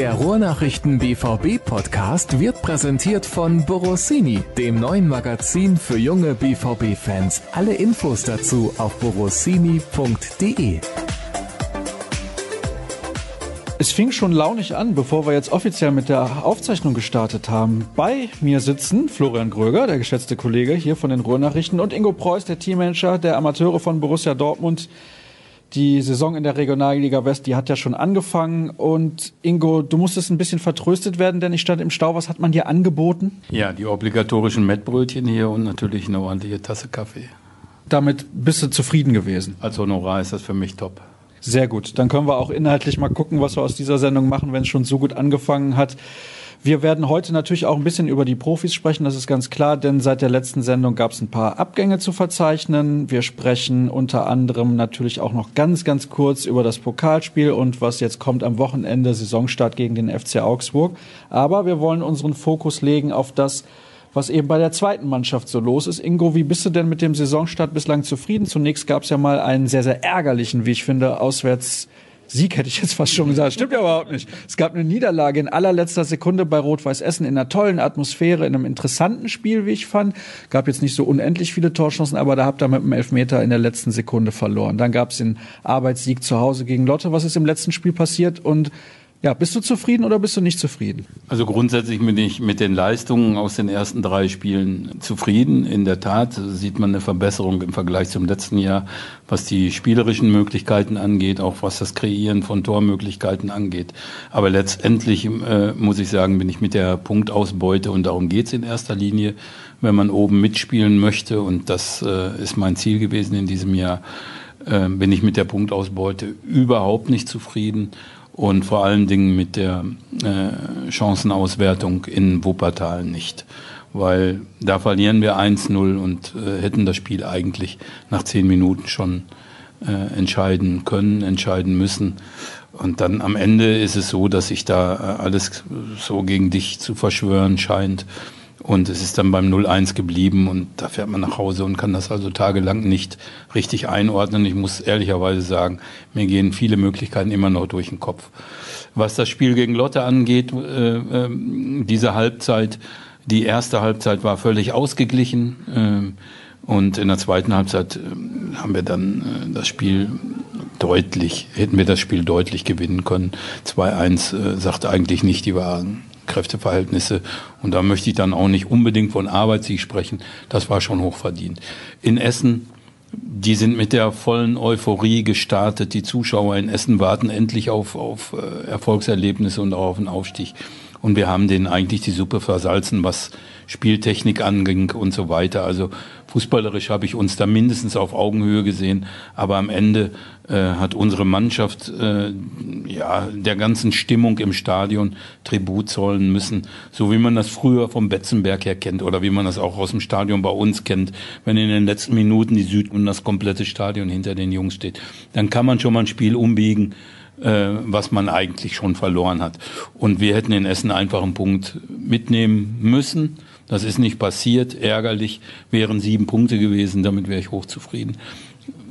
Der Ruhrnachrichten BVB Podcast wird präsentiert von Borossini, dem neuen Magazin für junge BVB Fans. Alle Infos dazu auf borossini.de. Es fing schon launig an, bevor wir jetzt offiziell mit der Aufzeichnung gestartet haben. Bei mir sitzen Florian Gröger, der geschätzte Kollege hier von den Ruhrnachrichten, und Ingo Preuß, der Teammanager der Amateure von Borussia Dortmund. Die Saison in der Regionalliga West, die hat ja schon angefangen. Und Ingo, du musstest ein bisschen vertröstet werden, denn ich stand im Stau. Was hat man dir angeboten? Ja, die obligatorischen Mettbrötchen hier und natürlich eine ordentliche Tasse Kaffee. Damit bist du zufrieden gewesen? Als Honorar ist das für mich top. Sehr gut. Dann können wir auch inhaltlich mal gucken, was wir aus dieser Sendung machen, wenn es schon so gut angefangen hat. Wir werden heute natürlich auch ein bisschen über die Profis sprechen, das ist ganz klar, denn seit der letzten Sendung gab es ein paar Abgänge zu verzeichnen. Wir sprechen unter anderem natürlich auch noch ganz, ganz kurz über das Pokalspiel und was jetzt kommt am Wochenende, Saisonstart gegen den FC Augsburg. Aber wir wollen unseren Fokus legen auf das, was eben bei der zweiten Mannschaft so los ist. Ingo, wie bist du denn mit dem Saisonstart bislang zufrieden? Zunächst gab es ja mal einen sehr, sehr ärgerlichen, wie ich finde, auswärts Sieg hätte ich jetzt fast schon gesagt. Stimmt ja überhaupt nicht. Es gab eine Niederlage in allerletzter Sekunde bei Rot-Weiß Essen in einer tollen Atmosphäre, in einem interessanten Spiel, wie ich fand. Gab jetzt nicht so unendlich viele Torchancen, aber da habt ihr mit einem Elfmeter in der letzten Sekunde verloren. Dann gab es den Arbeitssieg zu Hause gegen Lotte. Was ist im letzten Spiel passiert? Und ja, bist du zufrieden oder bist du nicht zufrieden? Also grundsätzlich bin ich mit den Leistungen aus den ersten drei Spielen zufrieden. In der Tat sieht man eine Verbesserung im Vergleich zum letzten Jahr, was die spielerischen Möglichkeiten angeht, auch was das Kreieren von Tormöglichkeiten angeht. Aber letztendlich äh, muss ich sagen, bin ich mit der Punktausbeute und darum geht's in erster Linie, wenn man oben mitspielen möchte und das äh, ist mein Ziel gewesen in diesem Jahr, äh, bin ich mit der Punktausbeute überhaupt nicht zufrieden und vor allen Dingen mit der äh, Chancenauswertung in Wuppertal nicht. Weil da verlieren wir 1-0 und äh, hätten das Spiel eigentlich nach zehn Minuten schon äh, entscheiden können, entscheiden müssen. Und dann am Ende ist es so, dass sich da äh, alles so gegen dich zu verschwören scheint. Und es ist dann beim 0-1 geblieben und da fährt man nach Hause und kann das also tagelang nicht richtig einordnen. Ich muss ehrlicherweise sagen, mir gehen viele Möglichkeiten immer noch durch den Kopf. Was das Spiel gegen Lotte angeht, äh, äh, diese Halbzeit, die erste Halbzeit war völlig ausgeglichen. Äh, und in der zweiten Halbzeit äh, haben wir dann äh, das Spiel deutlich, hätten wir das Spiel deutlich gewinnen können. 2-1 äh, sagt eigentlich nicht die Wahrheit. Kräfteverhältnisse. Und da möchte ich dann auch nicht unbedingt von Arbeitssieg sprechen. Das war schon hochverdient. In Essen, die sind mit der vollen Euphorie gestartet. Die Zuschauer in Essen warten endlich auf, auf äh, Erfolgserlebnisse und auch auf einen Aufstieg. Und wir haben denen eigentlich die Suppe versalzen, was Spieltechnik anging und so weiter. Also fußballerisch habe ich uns da mindestens auf Augenhöhe gesehen. Aber am Ende äh, hat unsere Mannschaft äh, ja der ganzen Stimmung im Stadion Tribut zollen müssen, so wie man das früher vom Betzenberg her kennt oder wie man das auch aus dem Stadion bei uns kennt. Wenn in den letzten Minuten die Süd und das komplette Stadion hinter den Jungs steht, dann kann man schon mal ein Spiel umbiegen äh, was man eigentlich schon verloren hat. Und wir hätten in Essen einfach einen Punkt mitnehmen müssen. Das ist nicht passiert, ärgerlich, wären sieben Punkte gewesen, damit wäre ich hochzufrieden.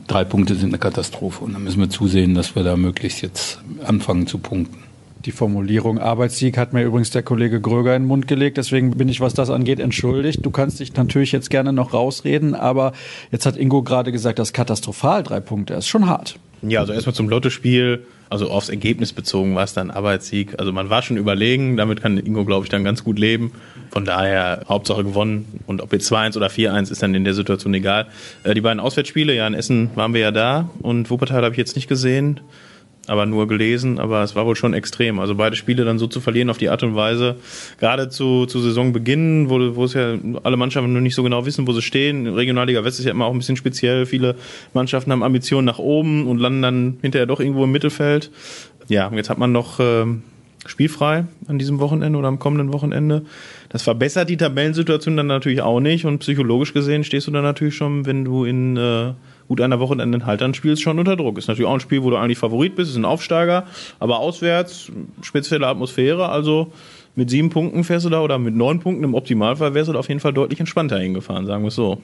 Drei Punkte sind eine Katastrophe und dann müssen wir zusehen, dass wir da möglichst jetzt anfangen zu punkten. Die Formulierung Arbeitssieg hat mir übrigens der Kollege Gröger in den Mund gelegt, deswegen bin ich, was das angeht, entschuldigt. Du kannst dich natürlich jetzt gerne noch rausreden, aber jetzt hat Ingo gerade gesagt, das katastrophal drei Punkte, das ist schon hart. Ja, also erstmal zum Lottospiel, also aufs Ergebnis bezogen war es dann Arbeitssieg. Also man war schon überlegen, damit kann Ingo, glaube ich, dann ganz gut leben. Von daher Hauptsache gewonnen und ob jetzt 2-1 oder 4-1 ist dann in der Situation egal. Äh, die beiden Auswärtsspiele, ja, in Essen waren wir ja da und Wuppertal habe ich jetzt nicht gesehen aber nur gelesen, aber es war wohl schon extrem. Also beide Spiele dann so zu verlieren auf die Art und Weise, gerade zu, zu Saisonbeginn, wo, wo es ja alle Mannschaften noch nicht so genau wissen, wo sie stehen. Regionalliga West ist ja immer auch ein bisschen speziell. Viele Mannschaften haben Ambitionen nach oben und landen dann hinterher doch irgendwo im Mittelfeld. Ja, jetzt hat man noch äh, spielfrei an diesem Wochenende oder am kommenden Wochenende. Das verbessert die Tabellensituation dann natürlich auch nicht und psychologisch gesehen stehst du dann natürlich schon, wenn du in äh, gut einer Woche dann halt dann spielst schon unter Druck. Ist natürlich auch ein Spiel, wo du eigentlich Favorit bist, ist ein Aufsteiger, aber auswärts, spezielle Atmosphäre, also mit sieben Punkten fährst du da oder mit neun Punkten im Optimalfall wärst du da auf jeden Fall deutlich entspannter hingefahren, sagen wir es so.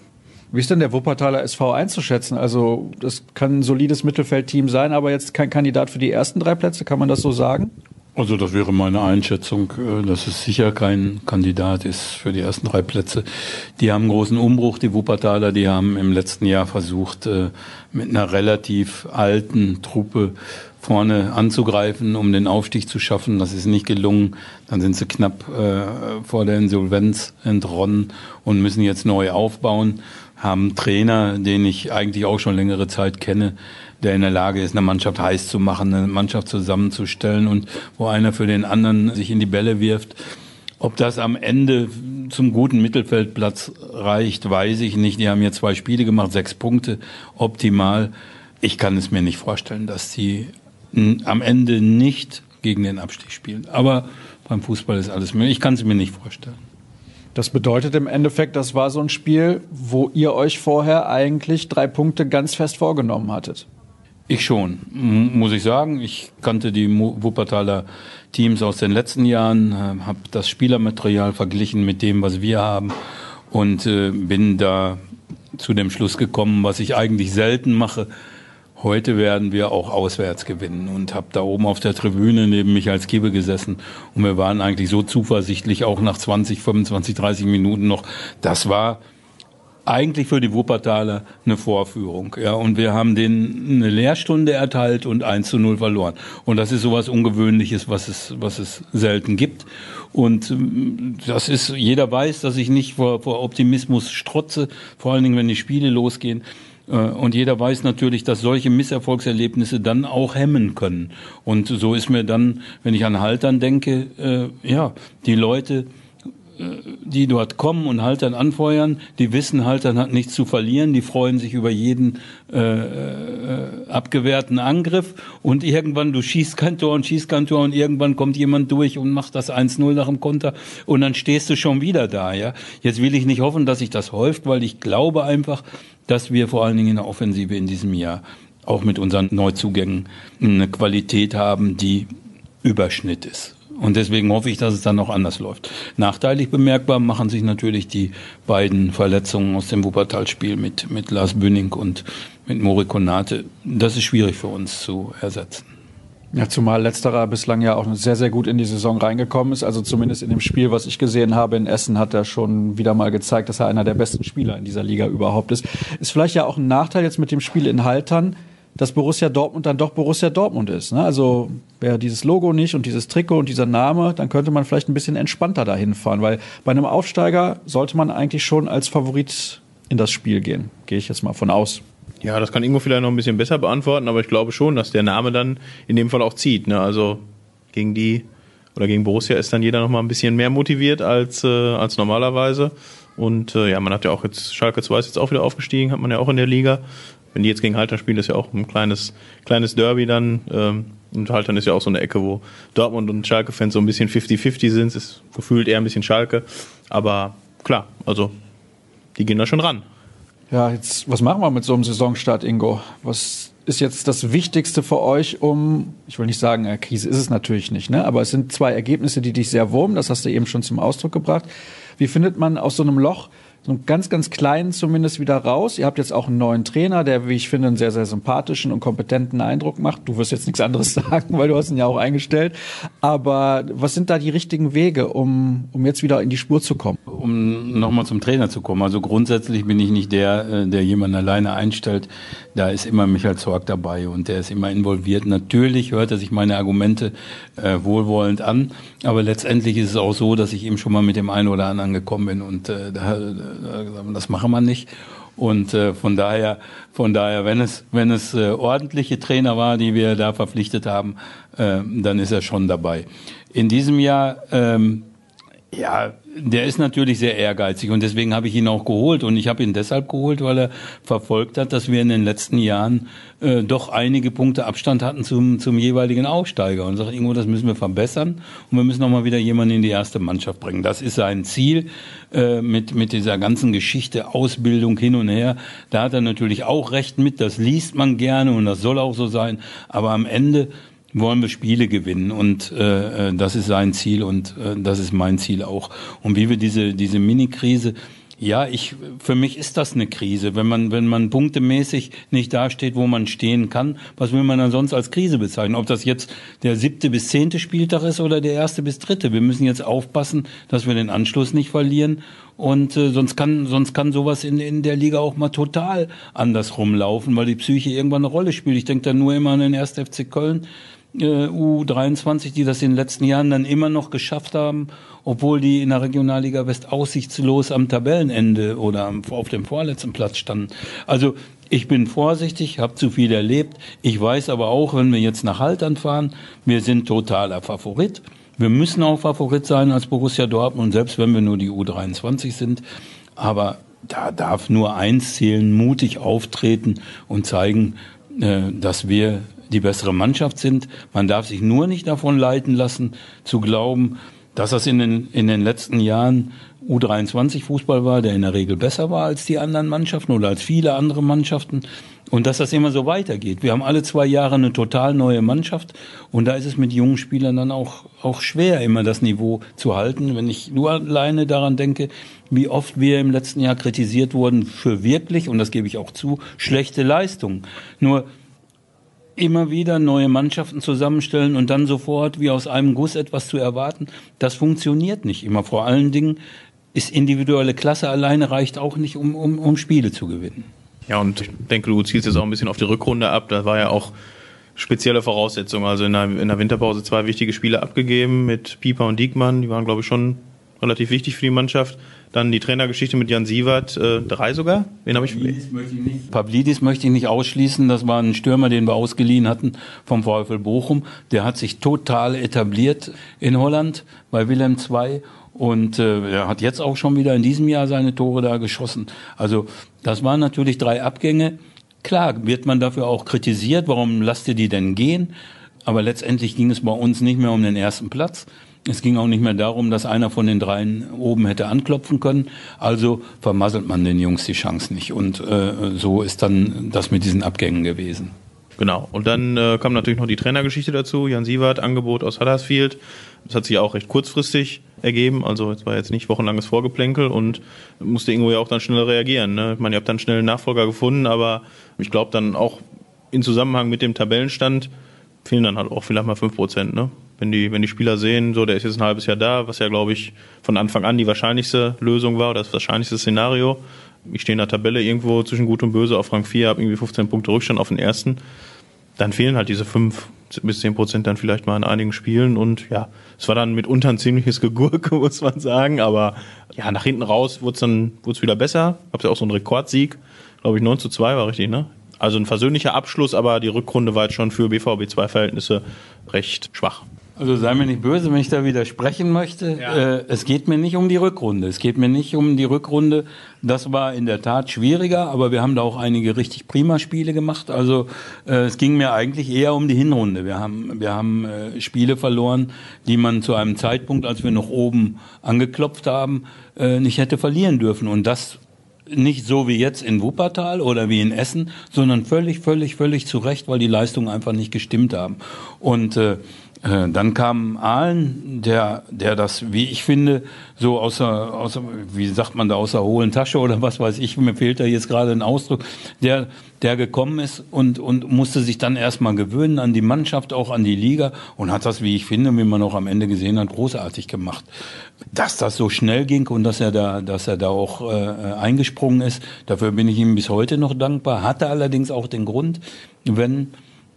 Wie ist denn der Wuppertaler SV einzuschätzen? Also, das kann ein solides Mittelfeldteam sein, aber jetzt kein Kandidat für die ersten drei Plätze, kann man das so sagen? Also das wäre meine Einschätzung, äh, dass es sicher kein Kandidat ist für die ersten drei Plätze. Die haben einen großen Umbruch, die Wuppertaler, die haben im letzten Jahr versucht, äh, mit einer relativ alten Truppe vorne anzugreifen, um den Aufstieg zu schaffen. Das ist nicht gelungen. Dann sind sie knapp äh, vor der Insolvenz entronnen und müssen jetzt neu aufbauen. Haben Trainer, den ich eigentlich auch schon längere Zeit kenne, der in der Lage ist, eine Mannschaft heiß zu machen, eine Mannschaft zusammenzustellen und wo einer für den anderen sich in die Bälle wirft. Ob das am Ende zum guten Mittelfeldplatz reicht, weiß ich nicht. Die haben jetzt zwei Spiele gemacht, sechs Punkte, optimal. Ich kann es mir nicht vorstellen, dass sie am Ende nicht gegen den Abstieg spielen. Aber beim Fußball ist alles möglich. Ich kann es mir nicht vorstellen. Das bedeutet im Endeffekt, das war so ein Spiel, wo ihr euch vorher eigentlich drei Punkte ganz fest vorgenommen hattet. Ich schon, muss ich sagen. Ich kannte die Wuppertaler Teams aus den letzten Jahren, äh, habe das Spielermaterial verglichen mit dem, was wir haben und äh, bin da zu dem Schluss gekommen, was ich eigentlich selten mache. Heute werden wir auch auswärts gewinnen und habe da oben auf der Tribüne neben Michael Kiebe gesessen und wir waren eigentlich so zuversichtlich, auch nach 20, 25, 30 Minuten noch. Das war eigentlich für die Wuppertaler eine Vorführung. Ja, und wir haben denen eine Lehrstunde erteilt und 1 zu 0 verloren. Und das ist sowas Ungewöhnliches, was es, was es selten gibt. Und ähm, das ist, jeder weiß, dass ich nicht vor, vor Optimismus strotze, vor allen Dingen, wenn die Spiele losgehen. Äh, und jeder weiß natürlich, dass solche Misserfolgserlebnisse dann auch hemmen können. Und so ist mir dann, wenn ich an Haltern denke, äh, ja, die Leute, die dort kommen und Haltern anfeuern, die wissen, Haltern hat nichts zu verlieren, die freuen sich über jeden äh, äh, abgewehrten Angriff und irgendwann, du schießt kein Tor und schießt kein Tor und irgendwann kommt jemand durch und macht das 1-0 nach dem Konter und dann stehst du schon wieder da. Ja, Jetzt will ich nicht hoffen, dass sich das häuft, weil ich glaube einfach, dass wir vor allen Dingen in der Offensive in diesem Jahr auch mit unseren Neuzugängen eine Qualität haben, die Überschnitt ist. Und deswegen hoffe ich, dass es dann noch anders läuft. Nachteilig bemerkbar machen sich natürlich die beiden Verletzungen aus dem Wuppertal-Spiel mit, mit Lars Bünning und mit Mori Konate. Das ist schwierig für uns zu ersetzen. Ja, zumal letzterer bislang ja auch sehr, sehr gut in die Saison reingekommen ist. Also zumindest in dem Spiel, was ich gesehen habe in Essen, hat er schon wieder mal gezeigt, dass er einer der besten Spieler in dieser Liga überhaupt ist. Ist vielleicht ja auch ein Nachteil jetzt mit dem Spiel in Haltern dass Borussia Dortmund dann doch Borussia Dortmund ist. Ne? Also wäre dieses Logo nicht und dieses Trikot und dieser Name, dann könnte man vielleicht ein bisschen entspannter dahin fahren, weil bei einem Aufsteiger sollte man eigentlich schon als Favorit in das Spiel gehen. Gehe ich jetzt mal von aus. Ja, das kann Ingo vielleicht noch ein bisschen besser beantworten, aber ich glaube schon, dass der Name dann in dem Fall auch zieht. Ne? Also gegen die oder gegen Borussia ist dann jeder noch mal ein bisschen mehr motiviert als, äh, als normalerweise. Und äh, ja, man hat ja auch jetzt, Schalke 2 ist jetzt auch wieder aufgestiegen, hat man ja auch in der Liga wenn die jetzt gegen Haltern spielen, ist ja auch ein kleines, kleines Derby dann. Ähm, und Haltern ist ja auch so eine Ecke, wo Dortmund und Schalke-Fans so ein bisschen 50-50 sind. Es ist gefühlt eher ein bisschen Schalke. Aber klar, also die gehen da schon ran. Ja, jetzt, was machen wir mit so einem Saisonstart, Ingo? Was ist jetzt das Wichtigste für euch, um, ich will nicht sagen, äh, Krise ist es natürlich nicht, ne? aber es sind zwei Ergebnisse, die dich sehr wurmen, das hast du eben schon zum Ausdruck gebracht. Wie findet man aus so einem Loch so einen ganz, ganz kleinen zumindest wieder raus. Ihr habt jetzt auch einen neuen Trainer, der, wie ich finde, einen sehr, sehr sympathischen und kompetenten Eindruck macht. Du wirst jetzt nichts anderes sagen, weil du hast ihn ja auch eingestellt. Aber was sind da die richtigen Wege, um, um jetzt wieder in die Spur zu kommen? Um nochmal zum Trainer zu kommen. Also grundsätzlich bin ich nicht der, äh, der jemanden alleine einstellt. Da ist immer Michael Zorg dabei und der ist immer involviert. Natürlich hört er sich meine Argumente äh, wohlwollend an, aber letztendlich ist es auch so, dass ich ihm schon mal mit dem einen oder anderen gekommen bin und äh, da, das machen wir nicht. Und äh, von daher, von daher, wenn es, wenn es äh, ordentliche Trainer war, die wir da verpflichtet haben, äh, dann ist er schon dabei. In diesem Jahr, ähm, ja, der ist natürlich sehr ehrgeizig und deswegen habe ich ihn auch geholt. Und ich habe ihn deshalb geholt, weil er verfolgt hat, dass wir in den letzten Jahren äh, doch einige Punkte Abstand hatten zum, zum jeweiligen Aufsteiger. Und sagt irgendwo, das müssen wir verbessern und wir müssen auch mal wieder jemanden in die erste Mannschaft bringen. Das ist sein Ziel äh, mit, mit dieser ganzen Geschichte, Ausbildung hin und her. Da hat er natürlich auch recht mit, das liest man gerne und das soll auch so sein. Aber am Ende wollen wir Spiele gewinnen und äh, äh, das ist sein Ziel und äh, das ist mein Ziel auch. Und wie wir diese diese Mini-Krise Ja, ich, für mich ist das eine Krise. Wenn man, wenn man punktemäßig nicht dasteht, wo man stehen kann, was will man dann sonst als Krise bezeichnen? Ob das jetzt der siebte bis zehnte Spieltag ist oder der erste bis dritte. Wir müssen jetzt aufpassen, dass wir den Anschluss nicht verlieren. Und äh, sonst kann, sonst kann sowas in, in der Liga auch mal total anders rumlaufen, weil die Psyche irgendwann eine Rolle spielt. Ich denke da nur immer an den 1. FC Köln, äh, U23, die das in den letzten Jahren dann immer noch geschafft haben, obwohl die in der Regionalliga West aussichtslos am Tabellenende oder auf dem vorletzten Platz standen. Also ich bin vorsichtig, habe zu viel erlebt. Ich weiß aber auch, wenn wir jetzt nach Haltern fahren, wir sind totaler Favorit. Wir müssen auch Favorit sein als Borussia Dortmund, selbst wenn wir nur die U23 sind. Aber da darf nur eins zählen, mutig auftreten und zeigen, äh, dass wir die bessere Mannschaft sind. Man darf sich nur nicht davon leiten lassen, zu glauben, dass das in den, in den letzten Jahren U23-Fußball war, der in der Regel besser war als die anderen Mannschaften oder als viele andere Mannschaften und dass das immer so weitergeht. Wir haben alle zwei Jahre eine total neue Mannschaft und da ist es mit jungen Spielern dann auch, auch schwer, immer das Niveau zu halten. Wenn ich nur alleine daran denke, wie oft wir im letzten Jahr kritisiert wurden für wirklich, und das gebe ich auch zu, schlechte Leistungen. Nur immer wieder neue Mannschaften zusammenstellen und dann sofort wie aus einem Guss etwas zu erwarten, das funktioniert nicht immer. Vor allen Dingen ist individuelle Klasse alleine reicht auch nicht, um, um, um Spiele zu gewinnen. Ja, und ich denke, du zielst jetzt auch ein bisschen auf die Rückrunde ab. Da war ja auch spezielle Voraussetzungen. Also in der, in der Winterpause zwei wichtige Spiele abgegeben mit Pieper und Diekmann. Die waren, glaube ich, schon relativ wichtig für die Mannschaft. Dann die Trainergeschichte mit Jan Sievert, äh, drei sogar. Wen habe ich? Pavlidis möchte ich nicht. Pavlidis möchte ich nicht ausschließen. Das war ein Stürmer, den wir ausgeliehen hatten vom VfL Bochum. Der hat sich total etabliert in Holland bei Willem II und äh, er hat jetzt auch schon wieder in diesem Jahr seine Tore da geschossen. Also das waren natürlich drei Abgänge. Klar wird man dafür auch kritisiert, warum lasst ihr die denn gehen? Aber letztendlich ging es bei uns nicht mehr um den ersten Platz. Es ging auch nicht mehr darum, dass einer von den dreien oben hätte anklopfen können. Also vermasselt man den Jungs die Chance nicht. Und äh, so ist dann das mit diesen Abgängen gewesen. Genau. Und dann äh, kam natürlich noch die Trainergeschichte dazu. Jan Sievert, Angebot aus Huddersfield. Das hat sich auch recht kurzfristig ergeben. Also es war jetzt nicht wochenlanges Vorgeplänkel und musste irgendwo ja auch dann schnell reagieren. Ne? Ich meine, ihr habt dann schnell einen Nachfolger gefunden, aber ich glaube dann auch in Zusammenhang mit dem Tabellenstand fehlen dann halt auch vielleicht mal fünf Prozent. Ne? Wenn die, wenn die Spieler sehen, so, der ist jetzt ein halbes Jahr da, was ja, glaube ich, von Anfang an die wahrscheinlichste Lösung war, das wahrscheinlichste Szenario. Ich stehe in der Tabelle irgendwo zwischen Gut und Böse auf Rang 4, habe irgendwie 15 Punkte Rückstand auf den ersten. Dann fehlen halt diese 5 bis 10 Prozent dann vielleicht mal in einigen Spielen und ja, es war dann mitunter ein ziemliches Gegurke, muss man sagen, aber ja, nach hinten raus wurde es dann wurde wieder besser. Gab ja auch so einen Rekordsieg, glaube ich, 9 zu 2 war richtig, ne? Also ein versöhnlicher Abschluss, aber die Rückrunde war jetzt schon für BVB 2 Verhältnisse recht schwach. Also sei mir nicht böse, wenn ich da widersprechen möchte. Ja. Äh, es geht mir nicht um die Rückrunde. Es geht mir nicht um die Rückrunde. Das war in der Tat schwieriger, aber wir haben da auch einige richtig prima Spiele gemacht. Also äh, es ging mir eigentlich eher um die Hinrunde. Wir haben, wir haben äh, Spiele verloren, die man zu einem Zeitpunkt, als wir noch oben angeklopft haben, äh, nicht hätte verlieren dürfen. Und das nicht so wie jetzt in Wuppertal oder wie in Essen, sondern völlig, völlig, völlig zu Recht, weil die Leistungen einfach nicht gestimmt haben. Und äh, äh, dann kam Ahlen, der, der das, wie ich finde, so außer, außer, wie sagt man da, außer hohlen Tasche oder was weiß ich, mir fehlt da jetzt gerade ein Ausdruck, der, der gekommen ist und, und musste sich dann erstmal gewöhnen an die Mannschaft, auch an die Liga und hat das, wie ich finde, wie man auch am Ende gesehen hat, großartig gemacht. Dass das so schnell ging und dass er da, dass er da auch äh, eingesprungen ist, dafür bin ich ihm bis heute noch dankbar, hatte allerdings auch den Grund, wenn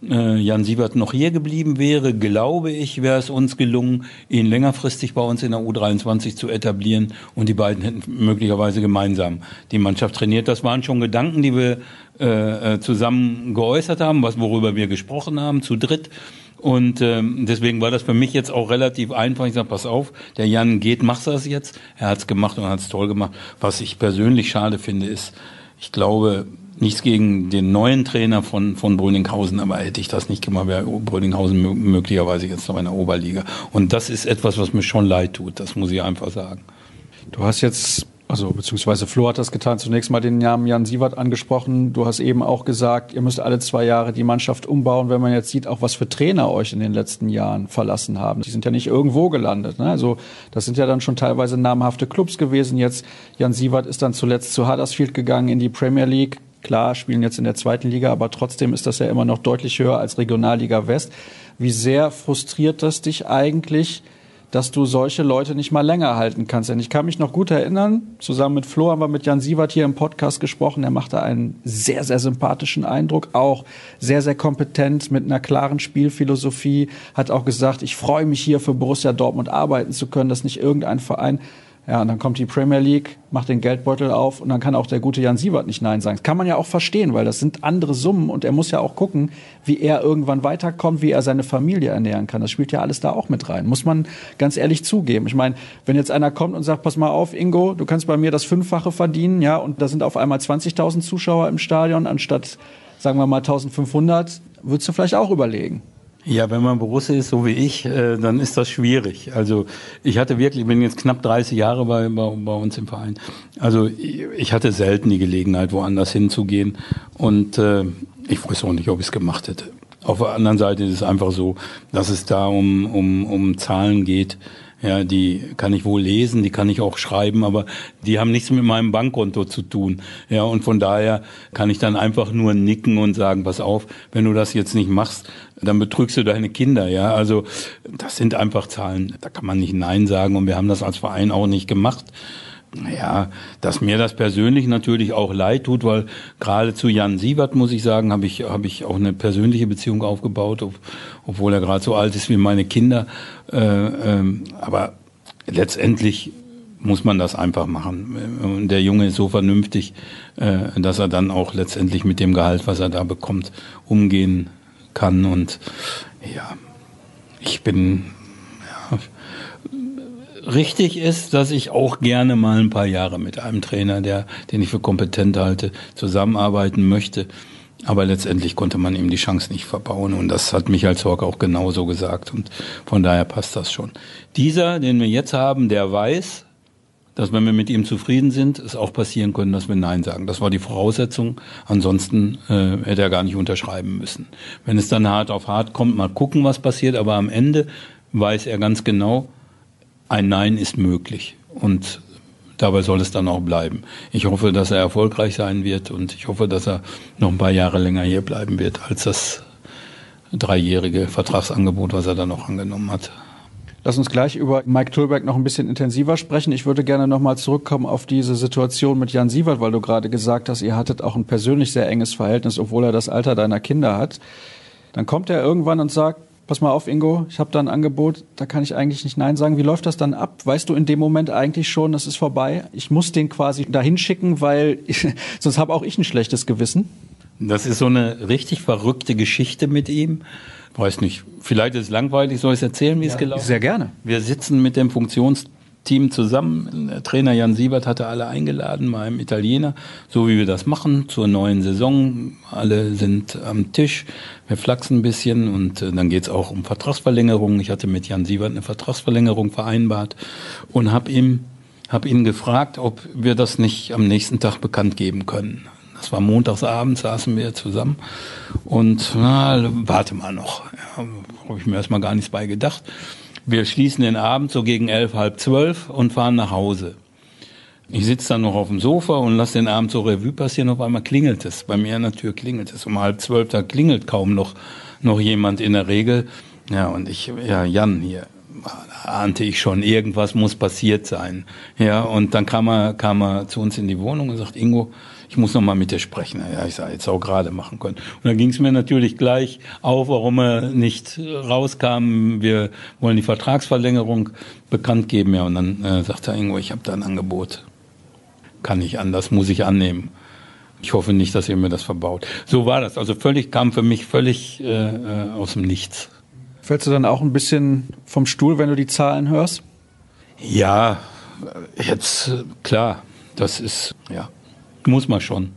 äh, Jan Siebert noch hier geblieben wäre, glaube ich, wäre es uns gelungen, ihn längerfristig bei uns in der U23 zu etablieren und die beiden hätten möglicherweise gemeinsam die Mannschaft trainiert. Das waren schon Gedanken, die wir äh, äh, zusammen geäußert haben, was worüber wir gesprochen haben, zu dritt. Und ähm, deswegen war das für mich jetzt auch relativ einfach. Ich sage, pass auf, der Jan geht, machst das jetzt. Er hat es gemacht und hat es toll gemacht. Was ich persönlich schade finde, ist, ich glaube, Nichts gegen den neuen Trainer von, von Brüninghausen, aber hätte ich das nicht gemacht, wäre Brüninghausen möglicherweise jetzt noch in der Oberliga. Und das ist etwas, was mir schon leid tut, das muss ich einfach sagen. Du hast jetzt also beziehungsweise Flo hat das getan, zunächst mal den Namen Jan Sievert angesprochen. Du hast eben auch gesagt, ihr müsst alle zwei Jahre die Mannschaft umbauen, wenn man jetzt sieht, auch was für Trainer euch in den letzten Jahren verlassen haben. Die sind ja nicht irgendwo gelandet. Ne? Also das sind ja dann schon teilweise namhafte Clubs gewesen. Jetzt Jan Sievert ist dann zuletzt zu Huddersfield gegangen in die Premier League. Klar, spielen jetzt in der zweiten Liga, aber trotzdem ist das ja immer noch deutlich höher als Regionalliga West. Wie sehr frustriert das dich eigentlich? dass du solche Leute nicht mal länger halten kannst. Denn ich kann mich noch gut erinnern, zusammen mit Flo haben wir mit Jan Sievert hier im Podcast gesprochen. Er machte einen sehr, sehr sympathischen Eindruck, auch sehr, sehr kompetent mit einer klaren Spielphilosophie, hat auch gesagt, ich freue mich hier für Borussia Dortmund arbeiten zu können, dass nicht irgendein Verein ja, und dann kommt die Premier League, macht den Geldbeutel auf und dann kann auch der gute Jan Siebert nicht Nein sagen. Das kann man ja auch verstehen, weil das sind andere Summen und er muss ja auch gucken, wie er irgendwann weiterkommt, wie er seine Familie ernähren kann. Das spielt ja alles da auch mit rein. Muss man ganz ehrlich zugeben. Ich meine, wenn jetzt einer kommt und sagt, pass mal auf, Ingo, du kannst bei mir das Fünffache verdienen, ja, und da sind auf einmal 20.000 Zuschauer im Stadion anstatt, sagen wir mal, 1500, würdest du vielleicht auch überlegen. Ja, wenn man Borussia ist, so wie ich, äh, dann ist das schwierig. Also ich hatte wirklich, ich bin jetzt knapp 30 Jahre bei, bei, bei uns im Verein. Also ich hatte selten die Gelegenheit, woanders hinzugehen. Und äh, ich weiß auch nicht, ob ich es gemacht hätte. Auf der anderen Seite ist es einfach so, dass es da um, um, um Zahlen geht. Ja, die kann ich wohl lesen, die kann ich auch schreiben, aber die haben nichts mit meinem Bankkonto zu tun. Ja, und von daher kann ich dann einfach nur nicken und sagen, pass auf, wenn du das jetzt nicht machst, dann betrügst du deine Kinder, ja. Also, das sind einfach Zahlen. Da kann man nicht Nein sagen und wir haben das als Verein auch nicht gemacht. Ja, dass mir das persönlich natürlich auch leid tut, weil gerade zu Jan Sievert, muss ich sagen, habe ich, habe ich auch eine persönliche Beziehung aufgebaut, ob, obwohl er gerade so alt ist wie meine Kinder. Äh, ähm, aber letztendlich muss man das einfach machen. Und der Junge ist so vernünftig, äh, dass er dann auch letztendlich mit dem Gehalt, was er da bekommt, umgehen kann. Und ja, ich bin ja, richtig ist, dass ich auch gerne mal ein paar Jahre mit einem Trainer, der, den ich für kompetent halte, zusammenarbeiten möchte. Aber letztendlich konnte man ihm die Chance nicht verbauen. Und das hat Michael Zorc auch genauso gesagt. Und von daher passt das schon. Dieser, den wir jetzt haben, der weiß, dass wenn wir mit ihm zufrieden sind, es auch passieren können, dass wir Nein sagen. Das war die Voraussetzung. Ansonsten äh, hätte er gar nicht unterschreiben müssen. Wenn es dann hart auf hart kommt, mal gucken, was passiert. Aber am Ende weiß er ganz genau, ein Nein ist möglich. Und dabei soll es dann auch bleiben. Ich hoffe, dass er erfolgreich sein wird und ich hoffe, dass er noch ein paar Jahre länger hier bleiben wird als das dreijährige Vertragsangebot, was er dann noch angenommen hat. Lass uns gleich über Mike Tulberg noch ein bisschen intensiver sprechen. Ich würde gerne nochmal zurückkommen auf diese Situation mit Jan Sievert, weil du gerade gesagt hast, ihr hattet auch ein persönlich sehr enges Verhältnis, obwohl er das Alter deiner Kinder hat. Dann kommt er irgendwann und sagt, pass mal auf, Ingo, ich habe da ein Angebot, da kann ich eigentlich nicht Nein sagen. Wie läuft das dann ab? Weißt du in dem Moment eigentlich schon, das ist vorbei? Ich muss den quasi dahin schicken, weil ich, sonst habe auch ich ein schlechtes Gewissen. Das ist so eine richtig verrückte Geschichte mit ihm. Weiß nicht, vielleicht ist es langweilig, soll ich es erzählen, wie ja, es gelaufen ist? Sehr gerne. Wir sitzen mit dem Funktions Team zusammen. Der Trainer Jan Siebert hatte alle eingeladen, meinem Italiener, so wie wir das machen, zur neuen Saison. Alle sind am Tisch, wir flachsen ein bisschen und äh, dann geht's auch um Vertragsverlängerung. Ich hatte mit Jan Siebert eine Vertragsverlängerung vereinbart und habe ihm, hab ihn gefragt, ob wir das nicht am nächsten Tag bekannt geben können. Das war montagsabends, saßen wir zusammen und na, warte mal noch. Habe ich mir erstmal gar nichts bei gedacht. Wir schließen den Abend so gegen elf, halb zwölf und fahren nach Hause. Ich sitze dann noch auf dem Sofa und lasse den Abend so Revue passieren. Auf einmal klingelt es. Bei mir an der Tür klingelt es. Um halb zwölf, da klingelt kaum noch, noch jemand in der Regel. Ja, und ich, ja, Jan hier, ahnte ich schon, irgendwas muss passiert sein. Ja, und dann kam er, kam er zu uns in die Wohnung und sagt, Ingo, ich muss noch mal mit dir sprechen. Ja, ich sage, jetzt auch gerade machen können. Und dann ging es mir natürlich gleich auf, warum er nicht rauskam. Wir wollen die Vertragsverlängerung bekannt geben. Ja, und dann äh, sagt er irgendwo, ich habe da ein Angebot. Kann ich anders, muss ich annehmen. Ich hoffe nicht, dass ihr mir das verbaut. So war das. Also völlig kam für mich völlig äh, äh aus dem Nichts. Fällst du dann auch ein bisschen vom Stuhl, wenn du die Zahlen hörst? Ja, jetzt klar, das ist ja muss man schon.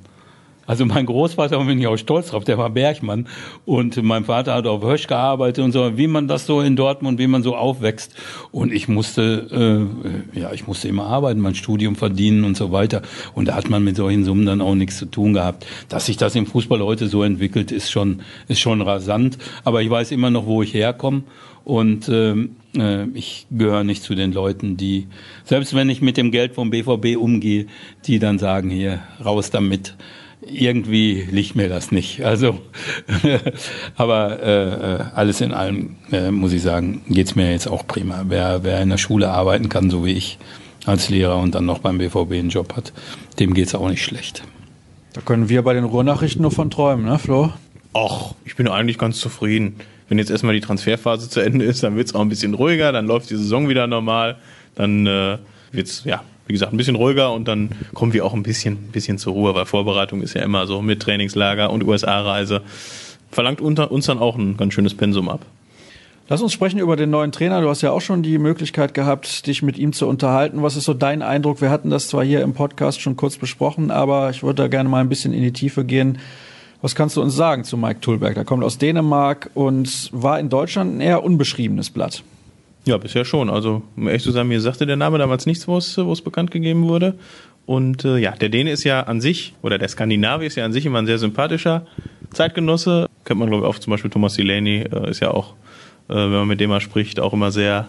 Also mein Großvater, da bin ich auch stolz drauf, der war Bergmann und mein Vater hat auf Hösch gearbeitet und so, wie man das so in Dortmund, wie man so aufwächst. Und ich musste, äh, ja, ich musste immer arbeiten, mein Studium verdienen und so weiter. Und da hat man mit solchen Summen dann auch nichts zu tun gehabt. Dass sich das im Fußball heute so entwickelt, ist schon, ist schon rasant. Aber ich weiß immer noch, wo ich herkomme. Und ähm, äh, ich gehöre nicht zu den Leuten, die, selbst wenn ich mit dem Geld vom BVB umgehe, die dann sagen, hier, raus damit irgendwie liegt mir das nicht. Also, aber äh, äh, alles in allem äh, muss ich sagen, geht's mir jetzt auch prima. Wer, wer in der Schule arbeiten kann, so wie ich als Lehrer und dann noch beim BVB einen Job hat, dem geht's auch nicht schlecht. Da können wir bei den Ruhrnachrichten nur von träumen, ne, Flo? Ach, ich bin eigentlich ganz zufrieden. Wenn jetzt erstmal die Transferphase zu Ende ist, dann wird's auch ein bisschen ruhiger, dann läuft die Saison wieder normal, dann äh, wird's ja wie gesagt, ein bisschen ruhiger und dann kommen wir auch ein bisschen, bisschen zur Ruhe, weil Vorbereitung ist ja immer so mit Trainingslager und USA-Reise. Verlangt unter uns dann auch ein ganz schönes Pensum ab. Lass uns sprechen über den neuen Trainer. Du hast ja auch schon die Möglichkeit gehabt, dich mit ihm zu unterhalten. Was ist so dein Eindruck? Wir hatten das zwar hier im Podcast schon kurz besprochen, aber ich würde da gerne mal ein bisschen in die Tiefe gehen. Was kannst du uns sagen zu Mike Tulberg? Der kommt aus Dänemark und war in Deutschland ein eher unbeschriebenes Blatt. Ja, bisher schon. Also, um ehrlich zu sein, mir sagte der Name damals nichts, wo es, wo es bekannt gegeben wurde. Und äh, ja, der Däne ist ja an sich, oder der Skandinavier ist ja an sich immer ein sehr sympathischer Zeitgenosse. Kennt man, glaube ich, auch zum Beispiel Thomas Delaney, äh, ist ja auch, äh, wenn man mit dem mal spricht, auch immer sehr,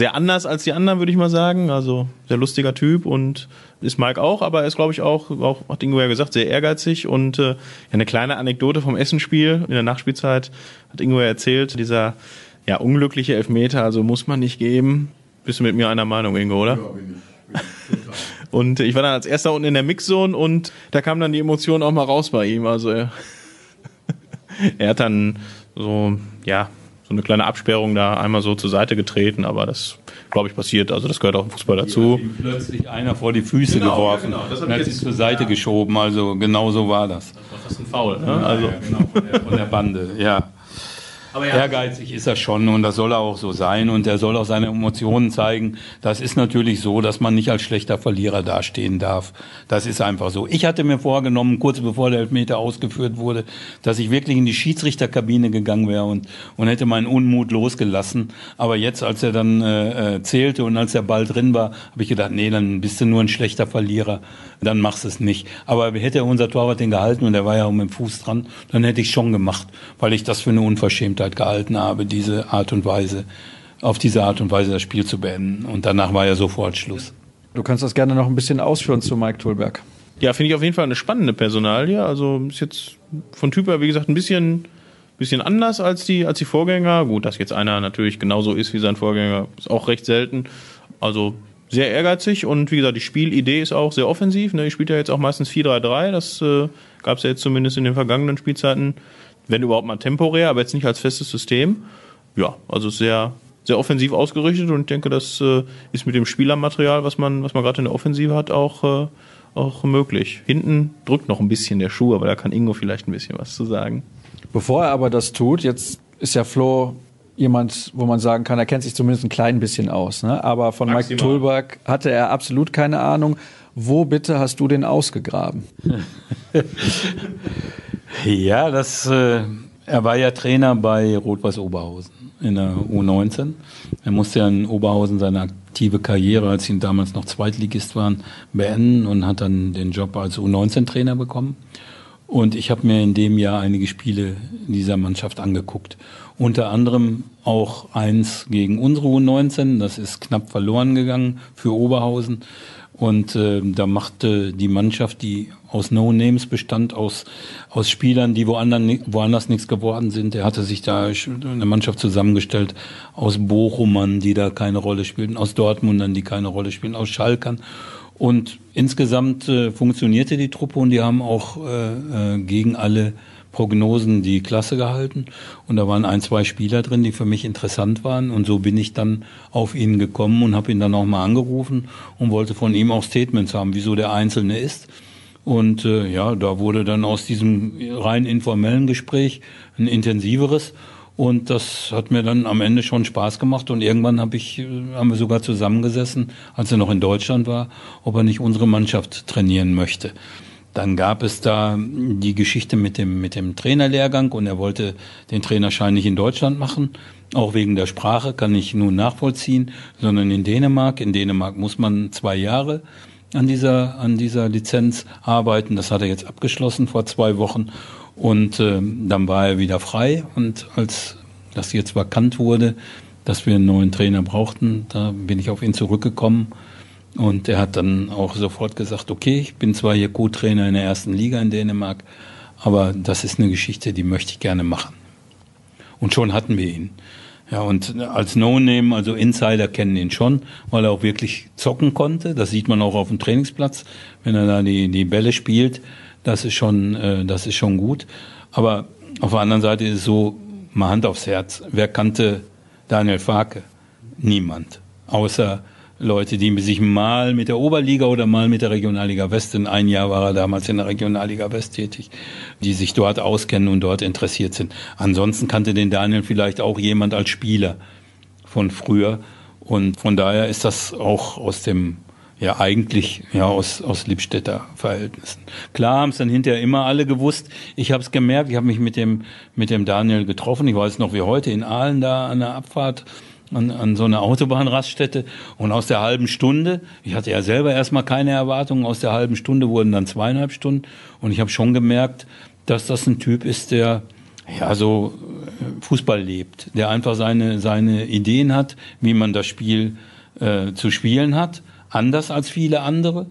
sehr anders als die anderen, würde ich mal sagen. Also sehr lustiger Typ und ist Mike auch, aber er ist, glaube ich, auch, auch hat Ingo ja gesagt, sehr ehrgeizig. Und äh, ja, eine kleine Anekdote vom Essenspiel in der Nachspielzeit hat Ingo ja erzählt, dieser ja, unglückliche Elfmeter, also muss man nicht geben. Bist du mit mir einer Meinung, Ingo, oder? Ja, bin ich. und ich war dann als erster unten in der Mixzone und da kam dann die Emotion auch mal raus bei ihm. Also er, er hat dann so, ja, so eine kleine Absperrung da einmal so zur Seite getreten, aber das, glaube ich, passiert. Also das gehört auch im Fußball dazu. plötzlich einer vor die Füße genau, geworfen ja, genau. das und hat sich zur Seite ja. geschoben. Also genau so war das. Das war fast ein Foul. Ne? Also ja, genau, von der, von der Bande, ja. Aber ja. Ehrgeizig ist er schon und das soll er auch so sein und er soll auch seine Emotionen zeigen. Das ist natürlich so, dass man nicht als schlechter Verlierer dastehen darf. Das ist einfach so. Ich hatte mir vorgenommen, kurz bevor der Elfmeter ausgeführt wurde, dass ich wirklich in die Schiedsrichterkabine gegangen wäre und, und hätte meinen Unmut losgelassen. Aber jetzt, als er dann äh, äh zählte und als der Ball drin war, habe ich gedacht, nee, dann bist du nur ein schlechter Verlierer. Dann machst du es nicht. Aber hätte unser Torwart den gehalten und er war ja auch mit dem Fuß dran, dann hätte ich schon gemacht, weil ich das für eine Unverschämtheit gehalten habe, diese Art und Weise, auf diese Art und Weise das Spiel zu beenden. Und danach war ja sofort Schluss. Du kannst das gerne noch ein bisschen ausführen zu Mike Tulberg. Ja, finde ich auf jeden Fall eine spannende Personalie. Also ist jetzt von Typ her, wie gesagt, ein bisschen, bisschen anders als die, als die Vorgänger. Gut, dass jetzt einer natürlich genauso ist wie sein Vorgänger, ist auch recht selten. Also sehr ehrgeizig und wie gesagt, die Spielidee ist auch sehr offensiv. Ne? Ich spiele ja jetzt auch meistens 4-3-3. Das äh, gab es ja jetzt zumindest in den vergangenen Spielzeiten wenn überhaupt mal temporär, aber jetzt nicht als festes System. Ja, also sehr, sehr offensiv ausgerichtet und ich denke, das äh, ist mit dem Spielermaterial, was man, was man gerade in der Offensive hat, auch, äh, auch möglich. Hinten drückt noch ein bisschen der Schuh, aber da kann Ingo vielleicht ein bisschen was zu sagen. Bevor er aber das tut, jetzt ist ja Flo jemand, wo man sagen kann, er kennt sich zumindest ein klein bisschen aus. Ne? Aber von Maximal. Mike Tulberg hatte er absolut keine Ahnung. Wo bitte hast du den ausgegraben? Ja, das, äh, er war ja Trainer bei Rot-Weiß Oberhausen in der U19. Er musste ja in Oberhausen seine aktive Karriere, als sie damals noch Zweitligist waren, beenden und hat dann den Job als U19-Trainer bekommen. Und ich habe mir in dem Jahr einige Spiele dieser Mannschaft angeguckt. Unter anderem auch eins gegen unsere U19. Das ist knapp verloren gegangen für Oberhausen. Und äh, da machte die Mannschaft, die aus No-Names bestand, aus, aus Spielern, die woanders, woanders nichts geworden sind. Er hatte sich da eine Mannschaft zusammengestellt aus Bochumern, die da keine Rolle spielten, aus Dortmundern, die keine Rolle spielen, aus Schalkern. Und insgesamt äh, funktionierte die Truppe und die haben auch äh, äh, gegen alle Prognosen die Klasse gehalten. Und da waren ein, zwei Spieler drin, die für mich interessant waren. Und so bin ich dann auf ihn gekommen und habe ihn dann auch mal angerufen und wollte von ihm auch Statements haben, wieso der Einzelne ist. Und äh, ja, da wurde dann aus diesem rein informellen Gespräch ein intensiveres. Und das hat mir dann am Ende schon Spaß gemacht. Und irgendwann hab ich, äh, haben wir sogar zusammengesessen, als er noch in Deutschland war, ob er nicht unsere Mannschaft trainieren möchte. Dann gab es da die Geschichte mit dem, mit dem Trainerlehrgang und er wollte den Trainerschein nicht in Deutschland machen. Auch wegen der Sprache kann ich nun nachvollziehen, sondern in Dänemark. In Dänemark muss man zwei Jahre an dieser, an dieser Lizenz arbeiten. Das hat er jetzt abgeschlossen vor zwei Wochen. Und äh, dann war er wieder frei. Und als das jetzt vakant wurde, dass wir einen neuen Trainer brauchten, da bin ich auf ihn zurückgekommen. Und er hat dann auch sofort gesagt, okay, ich bin zwar hier Co-Trainer in der ersten Liga in Dänemark, aber das ist eine Geschichte, die möchte ich gerne machen. Und schon hatten wir ihn. Ja, und als No-Name, also Insider kennen ihn schon, weil er auch wirklich zocken konnte. Das sieht man auch auf dem Trainingsplatz, wenn er da die, die Bälle spielt. Das ist schon, äh, das ist schon gut. Aber auf der anderen Seite ist es so, mal Hand aufs Herz. Wer kannte Daniel Farke? Niemand. Außer Leute, die sich mal mit der Oberliga oder mal mit der Regionalliga West, in ein Jahr war er damals in der Regionalliga West tätig, die sich dort auskennen und dort interessiert sind. Ansonsten kannte den Daniel vielleicht auch jemand als Spieler von früher. Und von daher ist das auch aus dem, ja eigentlich, ja, aus, aus Lippstädter Verhältnissen. Klar haben es dann hinterher immer alle gewusst. Ich habe es gemerkt, ich habe mich mit dem, mit dem Daniel getroffen. Ich weiß noch wie heute in Aalen da an der Abfahrt an, an so einer Autobahnraststätte und aus der halben Stunde, ich hatte ja selber erstmal keine Erwartungen, aus der halben Stunde wurden dann zweieinhalb Stunden und ich habe schon gemerkt, dass das ein Typ ist, der ja so äh, Fußball lebt, der einfach seine, seine Ideen hat, wie man das Spiel äh, zu spielen hat, anders als viele andere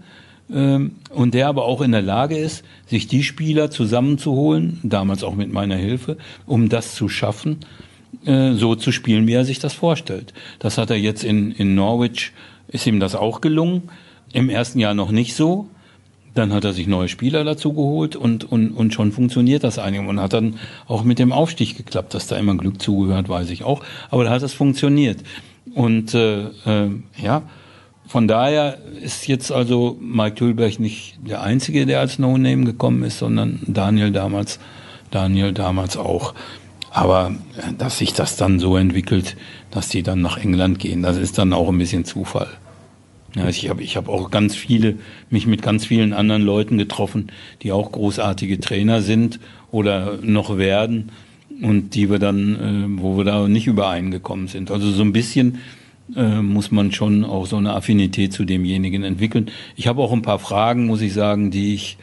ähm, und der aber auch in der Lage ist, sich die Spieler zusammenzuholen, damals auch mit meiner Hilfe, um das zu schaffen, äh, so zu spielen, wie er sich das vorstellt. Das hat er jetzt in, in Norwich, ist ihm das auch gelungen. Im ersten Jahr noch nicht so. Dann hat er sich neue Spieler dazu geholt und, und, und schon funktioniert das einiges und hat dann auch mit dem Aufstieg geklappt. Dass da immer Glück zugehört, weiß ich auch. Aber da hat es funktioniert. Und äh, äh, ja, von daher ist jetzt also Mike Tülberg nicht der Einzige, der als No-Name gekommen ist, sondern Daniel damals, Daniel damals auch. Aber äh, dass sich das dann so entwickelt, dass die dann nach England gehen, das ist dann auch ein bisschen Zufall. Ja, ich habe ich hab auch ganz viele, mich mit ganz vielen anderen Leuten getroffen, die auch großartige Trainer sind oder noch werden und die wir dann, äh, wo wir da nicht übereingekommen sind. Also so ein bisschen äh, muss man schon auch so eine Affinität zu demjenigen entwickeln. Ich habe auch ein paar Fragen, muss ich sagen, die ich,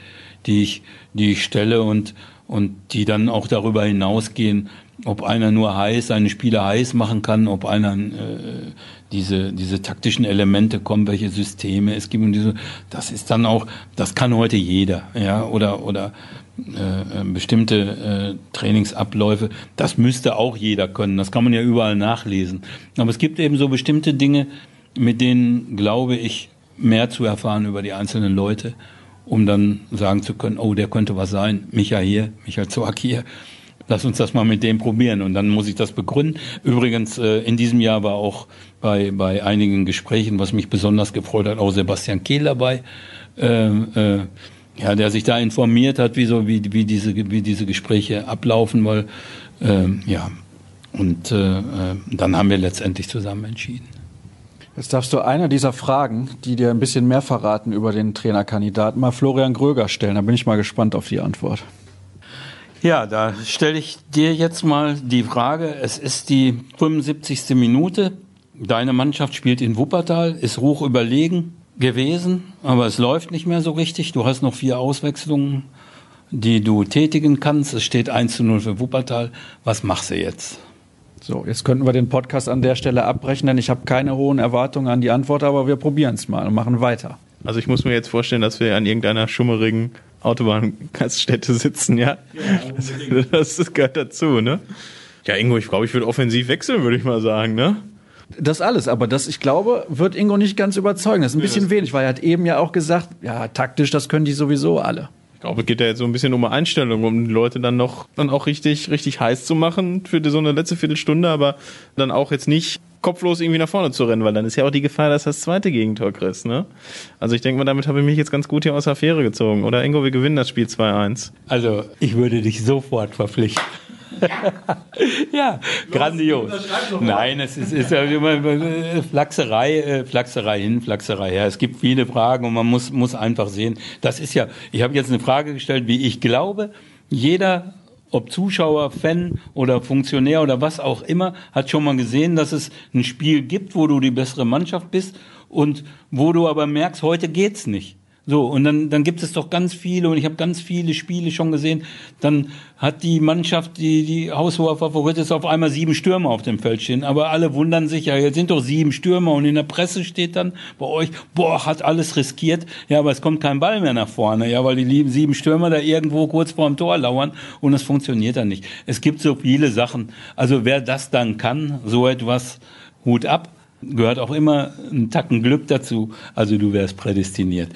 die ich, die ich stelle und und die dann auch darüber hinausgehen, ob einer nur heiß, seine Spieler heiß machen kann, ob einer äh, diese, diese taktischen Elemente kommen, welche Systeme es gibt und diese, das ist dann auch, das kann heute jeder, ja, oder, oder äh, bestimmte äh, Trainingsabläufe, das müsste auch jeder können, das kann man ja überall nachlesen. Aber es gibt eben so bestimmte Dinge, mit denen glaube ich, mehr zu erfahren über die einzelnen Leute um dann sagen zu können, oh, der könnte was sein, Micha hier, Michael Zoak hier, lass uns das mal mit dem probieren. Und dann muss ich das begründen. Übrigens, äh, in diesem Jahr war auch bei, bei einigen Gesprächen, was mich besonders gefreut hat, auch Sebastian Kehl dabei, äh, äh, ja, der sich da informiert hat, wie, so, wie, wie, diese, wie diese Gespräche ablaufen, weil, äh, ja, und äh, äh, dann haben wir letztendlich zusammen entschieden. Jetzt darfst du einer dieser Fragen, die dir ein bisschen mehr verraten über den Trainerkandidaten, mal Florian Gröger stellen. Da bin ich mal gespannt auf die Antwort. Ja, da stelle ich dir jetzt mal die Frage. Es ist die 75. Minute. Deine Mannschaft spielt in Wuppertal, ist hoch überlegen gewesen, aber es läuft nicht mehr so richtig. Du hast noch vier Auswechslungen, die du tätigen kannst. Es steht 1 zu 0 für Wuppertal. Was machst du jetzt? So, jetzt könnten wir den Podcast an der Stelle abbrechen, denn ich habe keine hohen Erwartungen an die Antwort, aber wir probieren es mal und machen weiter. Also ich muss mir jetzt vorstellen, dass wir an irgendeiner schummerigen Autobahngaststätte sitzen, ja? ja das, das gehört dazu, ne? Ja, Ingo, ich glaube, ich würde offensiv wechseln, würde ich mal sagen, ne? Das alles, aber das, ich glaube, wird Ingo nicht ganz überzeugen. Das ist ein bisschen wenig, weil er hat eben ja auch gesagt, ja, taktisch, das können die sowieso alle. Ich glaube, es geht ja jetzt so ein bisschen um eine Einstellung, um die Leute dann noch dann auch richtig, richtig heiß zu machen für so eine letzte Viertelstunde, aber dann auch jetzt nicht kopflos irgendwie nach vorne zu rennen, weil dann ist ja auch die Gefahr, dass das zweite Gegentor kriegst, ne? Also ich denke mal, damit habe ich mich jetzt ganz gut hier aus der Fähre gezogen. Oder Ingo, wir gewinnen das Spiel 2-1. Also, ich würde dich sofort verpflichten. ja, grandios. Nein, es ist, ist ja immer äh, Flachserei, äh, Flachserei hin, Flachserei her. Es gibt viele Fragen und man muss, muss einfach sehen. Das ist ja, ich habe jetzt eine Frage gestellt, wie ich glaube, jeder ob Zuschauer, Fan oder Funktionär oder was auch immer, hat schon mal gesehen, dass es ein Spiel gibt, wo du die bessere Mannschaft bist und wo du aber merkst, heute geht's nicht. So, und dann, dann gibt es doch ganz viele, und ich habe ganz viele Spiele schon gesehen, dann hat die Mannschaft, die, die haushoher Favorit ist, auf einmal sieben Stürmer auf dem Feld stehen. Aber alle wundern sich, ja, jetzt sind doch sieben Stürmer, und in der Presse steht dann bei euch, boah, hat alles riskiert, ja, aber es kommt kein Ball mehr nach vorne, ja, weil die sieben Stürmer da irgendwo kurz vorm Tor lauern, und es funktioniert dann nicht. Es gibt so viele Sachen. Also wer das dann kann, so etwas, Hut ab gehört auch immer ein Tacken Glück dazu. Also du wärst prädestiniert.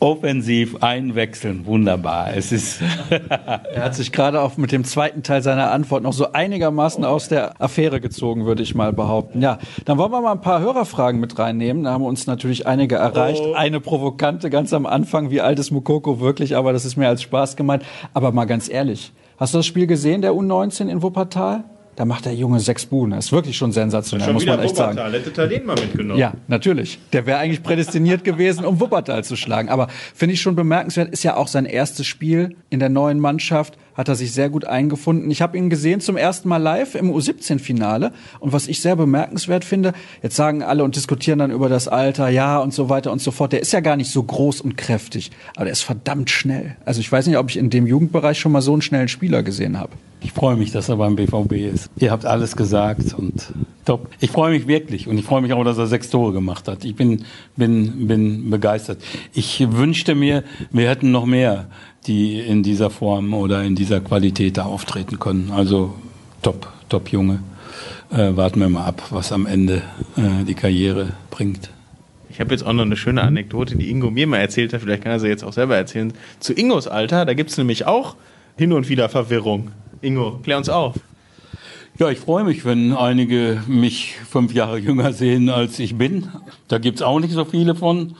Offensiv einwechseln, wunderbar. Es ist. er hat sich gerade auch mit dem zweiten Teil seiner Antwort noch so einigermaßen aus der Affäre gezogen, würde ich mal behaupten. Ja, dann wollen wir mal ein paar Hörerfragen mit reinnehmen. Da haben uns natürlich einige erreicht. Oh. Eine provokante ganz am Anfang. Wie alt ist Mukoko wirklich? Aber das ist mir als Spaß gemeint. Aber mal ganz ehrlich. Hast du das Spiel gesehen, der U19 in Wuppertal? Da macht der Junge sechs Buhnen. Das ist wirklich schon sensationell, schon muss man echt Wuppertal. sagen. Hätte den mal mitgenommen. Ja, natürlich. Der wäre eigentlich prädestiniert gewesen, um Wuppertal zu schlagen. Aber finde ich schon bemerkenswert, ist ja auch sein erstes Spiel in der neuen Mannschaft hat er sich sehr gut eingefunden. Ich habe ihn gesehen zum ersten Mal live im U17-Finale. Und was ich sehr bemerkenswert finde, jetzt sagen alle und diskutieren dann über das Alter, ja und so weiter und so fort. Der ist ja gar nicht so groß und kräftig, aber der ist verdammt schnell. Also ich weiß nicht, ob ich in dem Jugendbereich schon mal so einen schnellen Spieler gesehen habe. Ich freue mich, dass er beim BVB ist. Ihr habt alles gesagt und top. Ich freue mich wirklich und ich freue mich auch, dass er sechs Tore gemacht hat. Ich bin, bin, bin begeistert. Ich wünschte mir, wir hätten noch mehr die in dieser Form oder in dieser Qualität da auftreten können. Also top, top Junge. Äh, warten wir mal ab, was am Ende äh, die Karriere bringt. Ich habe jetzt auch noch eine schöne Anekdote, die Ingo mir mal erzählt hat. Vielleicht kann er sie jetzt auch selber erzählen. Zu Ingos Alter, da gibt es nämlich auch hin und wieder Verwirrung. Ingo, klär uns auf. Ja, ich freue mich, wenn einige mich fünf Jahre jünger sehen, als ich bin. Da gibt es auch nicht so viele von.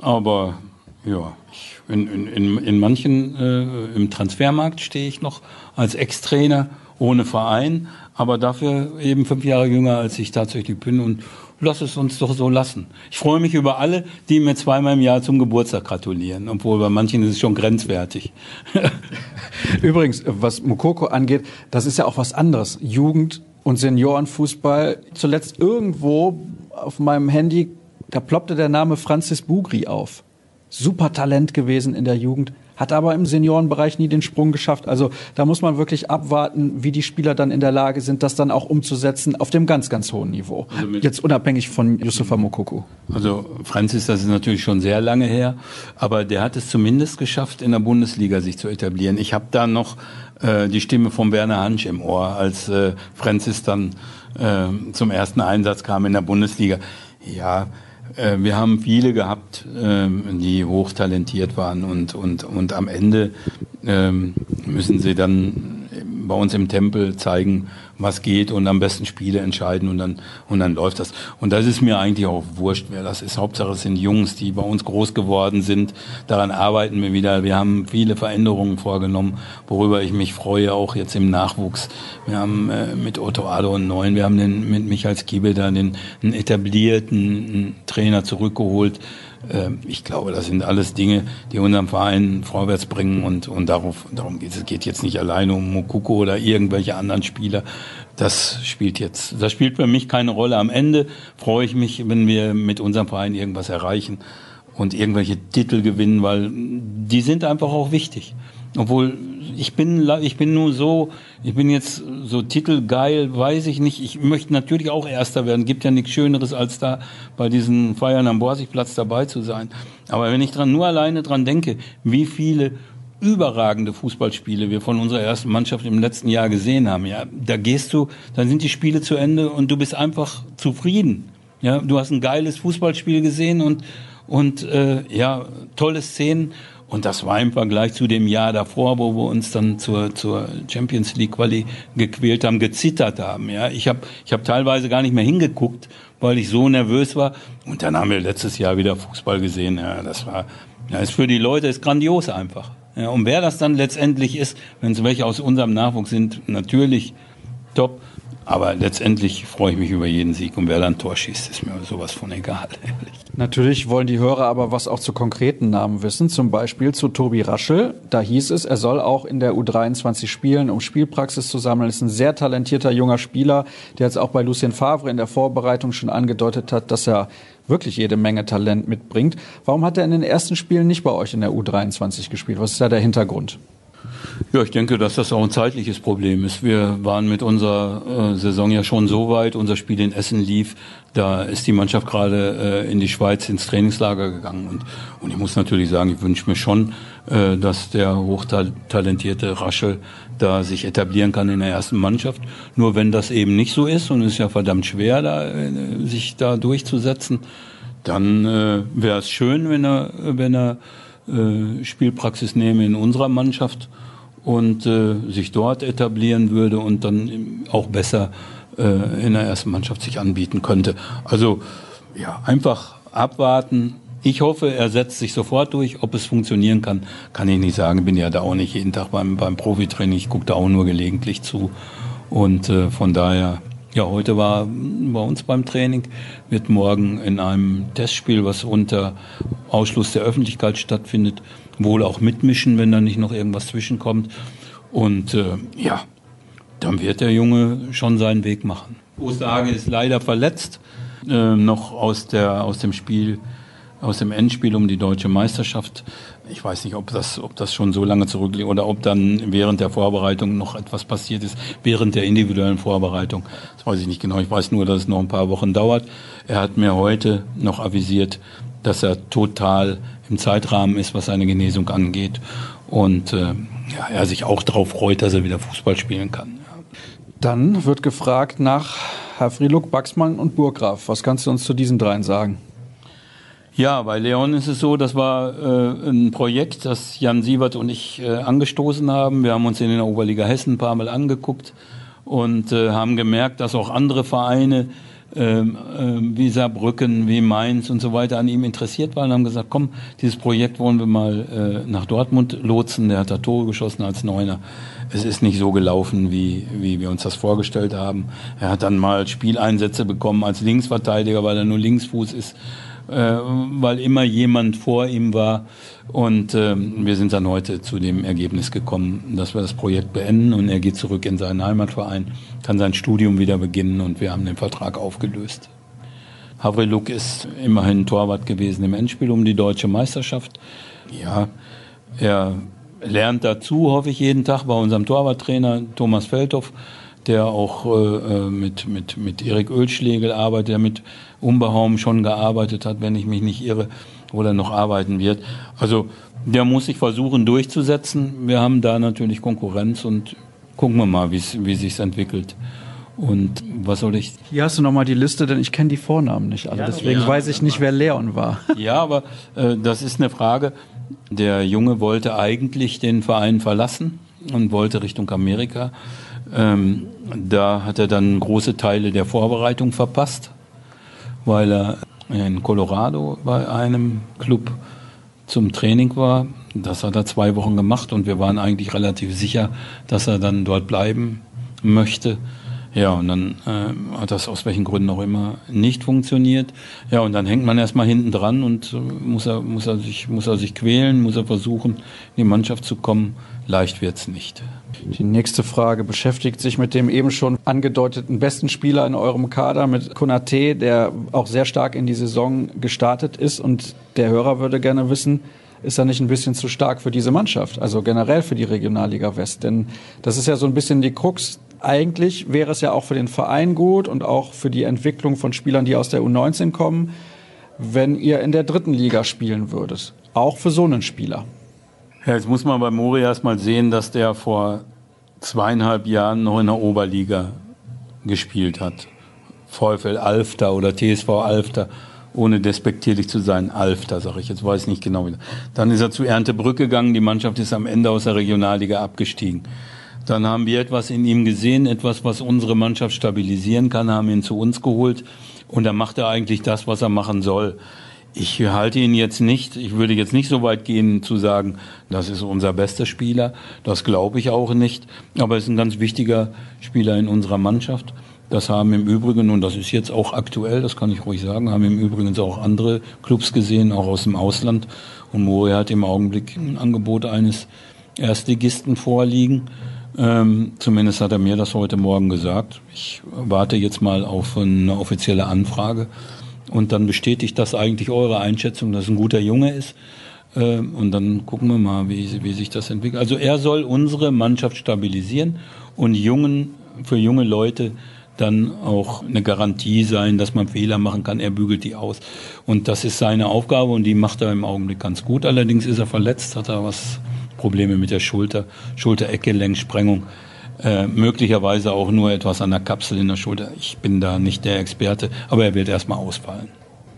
Aber ja, ich in, in, in manchen, äh, im Transfermarkt stehe ich noch als Ex-Trainer ohne Verein, aber dafür eben fünf Jahre jünger, als ich tatsächlich bin und lass es uns doch so lassen. Ich freue mich über alle, die mir zweimal im Jahr zum Geburtstag gratulieren, obwohl bei manchen ist es schon grenzwertig. Übrigens, was Mukoko angeht, das ist ja auch was anderes. Jugend und Seniorenfußball. Zuletzt irgendwo auf meinem Handy, da ploppte der Name Francis Bugri auf super Talent gewesen in der Jugend, hat aber im Seniorenbereich nie den Sprung geschafft. Also da muss man wirklich abwarten, wie die Spieler dann in der Lage sind, das dann auch umzusetzen auf dem ganz, ganz hohen Niveau. Also Jetzt unabhängig von Yusufa Mokoko. Also Francis, das ist natürlich schon sehr lange her, aber der hat es zumindest geschafft, in der Bundesliga sich zu etablieren. Ich habe da noch äh, die Stimme von Werner Hansch im Ohr, als äh, Francis dann äh, zum ersten Einsatz kam in der Bundesliga. Ja, äh, wir haben viele gehabt, ähm, die hochtalentiert waren und, und, und am Ende ähm, müssen sie dann bei uns im Tempel zeigen, was geht und am besten Spiele entscheiden und dann, und dann läuft das. Und das ist mir eigentlich auch wurscht, wer das ist. Hauptsache es sind Jungs, die bei uns groß geworden sind. Daran arbeiten wir wieder. Wir haben viele Veränderungen vorgenommen, worüber ich mich freue, auch jetzt im Nachwuchs. Wir haben äh, mit Otto Ado einen neuen, wir haben den, mit Michael Skiebel da den, einen etablierten Trainer zurückgeholt, ich glaube, das sind alles Dinge, die unseren Verein vorwärts bringen und, und darauf, darum geht es. Es geht jetzt nicht alleine um Mokoko oder irgendwelche anderen Spieler. Das spielt jetzt, das spielt für mich keine Rolle. Am Ende freue ich mich, wenn wir mit unserem Verein irgendwas erreichen und irgendwelche Titel gewinnen, weil die sind einfach auch wichtig. Obwohl ich bin, ich bin nur so, ich bin jetzt so titelgeil, weiß ich nicht. Ich möchte natürlich auch Erster werden. Gibt ja nichts Schöneres, als da bei diesen Feiern am Borsigplatz dabei zu sein. Aber wenn ich dran, nur alleine dran denke, wie viele überragende Fußballspiele wir von unserer ersten Mannschaft im letzten Jahr gesehen haben, ja, da gehst du, dann sind die Spiele zu Ende und du bist einfach zufrieden. Ja, du hast ein geiles Fußballspiel gesehen und und äh, ja, tolle Szenen und das war im Vergleich zu dem Jahr davor, wo wir uns dann zur, zur Champions League Quali gequält haben, gezittert haben. Ja, ich habe ich hab teilweise gar nicht mehr hingeguckt, weil ich so nervös war. Und dann haben wir letztes Jahr wieder Fußball gesehen. Ja, das war, ja, ist für die Leute ist grandios einfach. Ja, und wer das dann letztendlich ist, wenn es welche aus unserem Nachwuchs sind, natürlich top. Aber letztendlich freue ich mich über jeden Sieg und wer dann Tor schießt, ist mir sowas von egal. Natürlich wollen die Hörer aber was auch zu konkreten Namen wissen, zum Beispiel zu Tobi Raschel. Da hieß es, er soll auch in der U23 spielen, um Spielpraxis zu sammeln. Ist ein sehr talentierter junger Spieler, der jetzt auch bei Lucien Favre in der Vorbereitung schon angedeutet hat, dass er wirklich jede Menge Talent mitbringt. Warum hat er in den ersten Spielen nicht bei euch in der U23 gespielt? Was ist da der Hintergrund? Ja, ich denke, dass das auch ein zeitliches Problem ist. Wir waren mit unserer äh, Saison ja schon so weit, unser Spiel in Essen lief, da ist die Mannschaft gerade äh, in die Schweiz ins Trainingslager gegangen. Und, und ich muss natürlich sagen, ich wünsche mir schon, äh, dass der hochtalentierte Raschel da sich etablieren kann in der ersten Mannschaft. Nur wenn das eben nicht so ist, und es ist ja verdammt schwer, da, äh, sich da durchzusetzen, dann äh, wäre es schön, wenn er, wenn er äh, Spielpraxis nehme in unserer Mannschaft und äh, sich dort etablieren würde und dann auch besser äh, in der ersten Mannschaft sich anbieten könnte. Also ja, einfach abwarten. Ich hoffe, er setzt sich sofort durch. Ob es funktionieren kann, kann ich nicht sagen. Bin ja da auch nicht jeden Tag beim, beim Profitraining. Ich gucke da auch nur gelegentlich zu. Und äh, von daher, ja, heute war bei uns beim Training, wird morgen in einem Testspiel, was unter Ausschluss der Öffentlichkeit stattfindet, wohl auch mitmischen, wenn da nicht noch irgendwas zwischenkommt. Und äh, ja, dann wird der Junge schon seinen Weg machen. Osage ist leider verletzt, äh, noch aus, der, aus dem Spiel, aus dem Endspiel um die deutsche Meisterschaft. Ich weiß nicht, ob das, ob das schon so lange zurückliegt oder ob dann während der Vorbereitung noch etwas passiert ist, während der individuellen Vorbereitung. Das weiß ich nicht genau. Ich weiß nur, dass es noch ein paar Wochen dauert. Er hat mir heute noch avisiert, dass er total im Zeitrahmen ist, was seine Genesung angeht. Und äh, ja, er sich auch darauf freut, dass er wieder Fußball spielen kann. Dann wird gefragt nach Havriluk, Baxmann und Burgraf. Was kannst du uns zu diesen dreien sagen? Ja, bei Leon ist es so, das war äh, ein Projekt, das Jan Siebert und ich äh, angestoßen haben. Wir haben uns in der Oberliga Hessen ein paar Mal angeguckt und äh, haben gemerkt, dass auch andere Vereine ähm, ähm, wie Saarbrücken, wie Mainz und so weiter an ihm interessiert waren und haben gesagt, komm, dieses Projekt wollen wir mal äh, nach Dortmund lotsen. Der hat da Tore geschossen als Neuner es ist nicht so gelaufen, wie, wie wir uns das vorgestellt haben. Er hat dann mal Spieleinsätze bekommen als Linksverteidiger, weil er nur Linksfuß ist, weil immer jemand vor ihm war. Und äh, wir sind dann heute zu dem Ergebnis gekommen, dass wir das Projekt beenden und er geht zurück in seinen Heimatverein, kann sein Studium wieder beginnen und wir haben den Vertrag aufgelöst. Havriluk ist immerhin Torwart gewesen im Endspiel um die deutsche Meisterschaft. Ja, er lernt dazu, hoffe ich, jeden Tag bei unserem Torwarttrainer Thomas Feldhoff, der auch äh, äh, mit, mit, mit Erik Ölschlegel arbeitet, der mit Umbehaum schon gearbeitet hat, wenn ich mich nicht irre, oder noch arbeiten wird. Also der muss sich versuchen durchzusetzen. Wir haben da natürlich Konkurrenz und gucken wir mal, wie sich entwickelt. Und was soll ich? Hier hast du nochmal die Liste, denn ich kenne die Vornamen nicht alle. Deswegen ja, weiß ich nicht, wer Leon war. Ja, aber äh, das ist eine Frage. Der Junge wollte eigentlich den Verein verlassen und wollte Richtung Amerika. Ähm, da hat er dann große Teile der Vorbereitung verpasst, weil er in Colorado bei einem Club zum Training war. Das hat er zwei Wochen gemacht und wir waren eigentlich relativ sicher, dass er dann dort bleiben möchte. Ja, und dann äh, hat das aus welchen Gründen auch immer nicht funktioniert. Ja, und dann hängt man erstmal hinten dran und äh, muss, er, muss, er sich, muss er sich quälen, muss er versuchen, in die Mannschaft zu kommen. Leicht wird's nicht. Die nächste Frage beschäftigt sich mit dem eben schon angedeuteten besten Spieler in eurem Kader, mit Konate, der auch sehr stark in die Saison gestartet ist. Und der Hörer würde gerne wissen, ist er nicht ein bisschen zu stark für diese Mannschaft, also generell für die Regionalliga West? Denn das ist ja so ein bisschen die Krux eigentlich wäre es ja auch für den Verein gut und auch für die Entwicklung von Spielern, die aus der U19 kommen, wenn ihr in der dritten Liga spielen würdet. Auch für so einen Spieler. Ja, jetzt muss man bei Morias mal sehen, dass der vor zweieinhalb Jahren noch in der Oberliga gespielt hat. VfL Alfter oder TSV Alfter, ohne despektierlich zu sein, Alfter, sage ich jetzt, weiß nicht genau. Dann ist er zu Erntebrück gegangen, die Mannschaft ist am Ende aus der Regionalliga abgestiegen. Dann haben wir etwas in ihm gesehen, etwas, was unsere Mannschaft stabilisieren kann, haben ihn zu uns geholt und dann macht er eigentlich das, was er machen soll. Ich halte ihn jetzt nicht, ich würde jetzt nicht so weit gehen zu sagen, das ist unser bester Spieler. Das glaube ich auch nicht. Aber er ist ein ganz wichtiger Spieler in unserer Mannschaft. Das haben im Übrigen, und das ist jetzt auch aktuell, das kann ich ruhig sagen, haben im Übrigen auch andere Clubs gesehen, auch aus dem Ausland. Und Moria hat im Augenblick ein Angebot eines Erstligisten vorliegen. Ähm, zumindest hat er mir das heute Morgen gesagt. Ich warte jetzt mal auf eine offizielle Anfrage. Und dann bestätigt das eigentlich eure Einschätzung, dass es ein guter Junge ist. Ähm, und dann gucken wir mal, wie, wie sich das entwickelt. Also er soll unsere Mannschaft stabilisieren und jungen, für junge Leute dann auch eine Garantie sein, dass man Fehler machen kann. Er bügelt die aus. Und das ist seine Aufgabe und die macht er im Augenblick ganz gut. Allerdings ist er verletzt, hat er was Probleme mit der Schulter, Schulter-Eckgelenksprengung. Äh, möglicherweise auch nur etwas an der Kapsel in der Schulter. Ich bin da nicht der Experte, aber er wird erstmal ausfallen.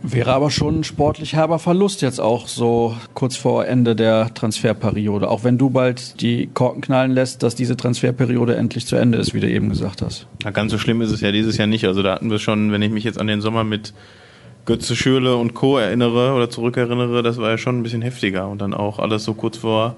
Wäre aber schon ein sportlich herber Verlust jetzt auch so kurz vor Ende der Transferperiode. Auch wenn du bald die Korken knallen lässt, dass diese Transferperiode endlich zu Ende ist, wie du eben gesagt hast. Na, ganz so schlimm ist es ja dieses Jahr nicht. Also da hatten wir schon, wenn ich mich jetzt an den Sommer mit Götze Schürle und Co. erinnere oder zurückerinnere, das war ja schon ein bisschen heftiger und dann auch alles so kurz vor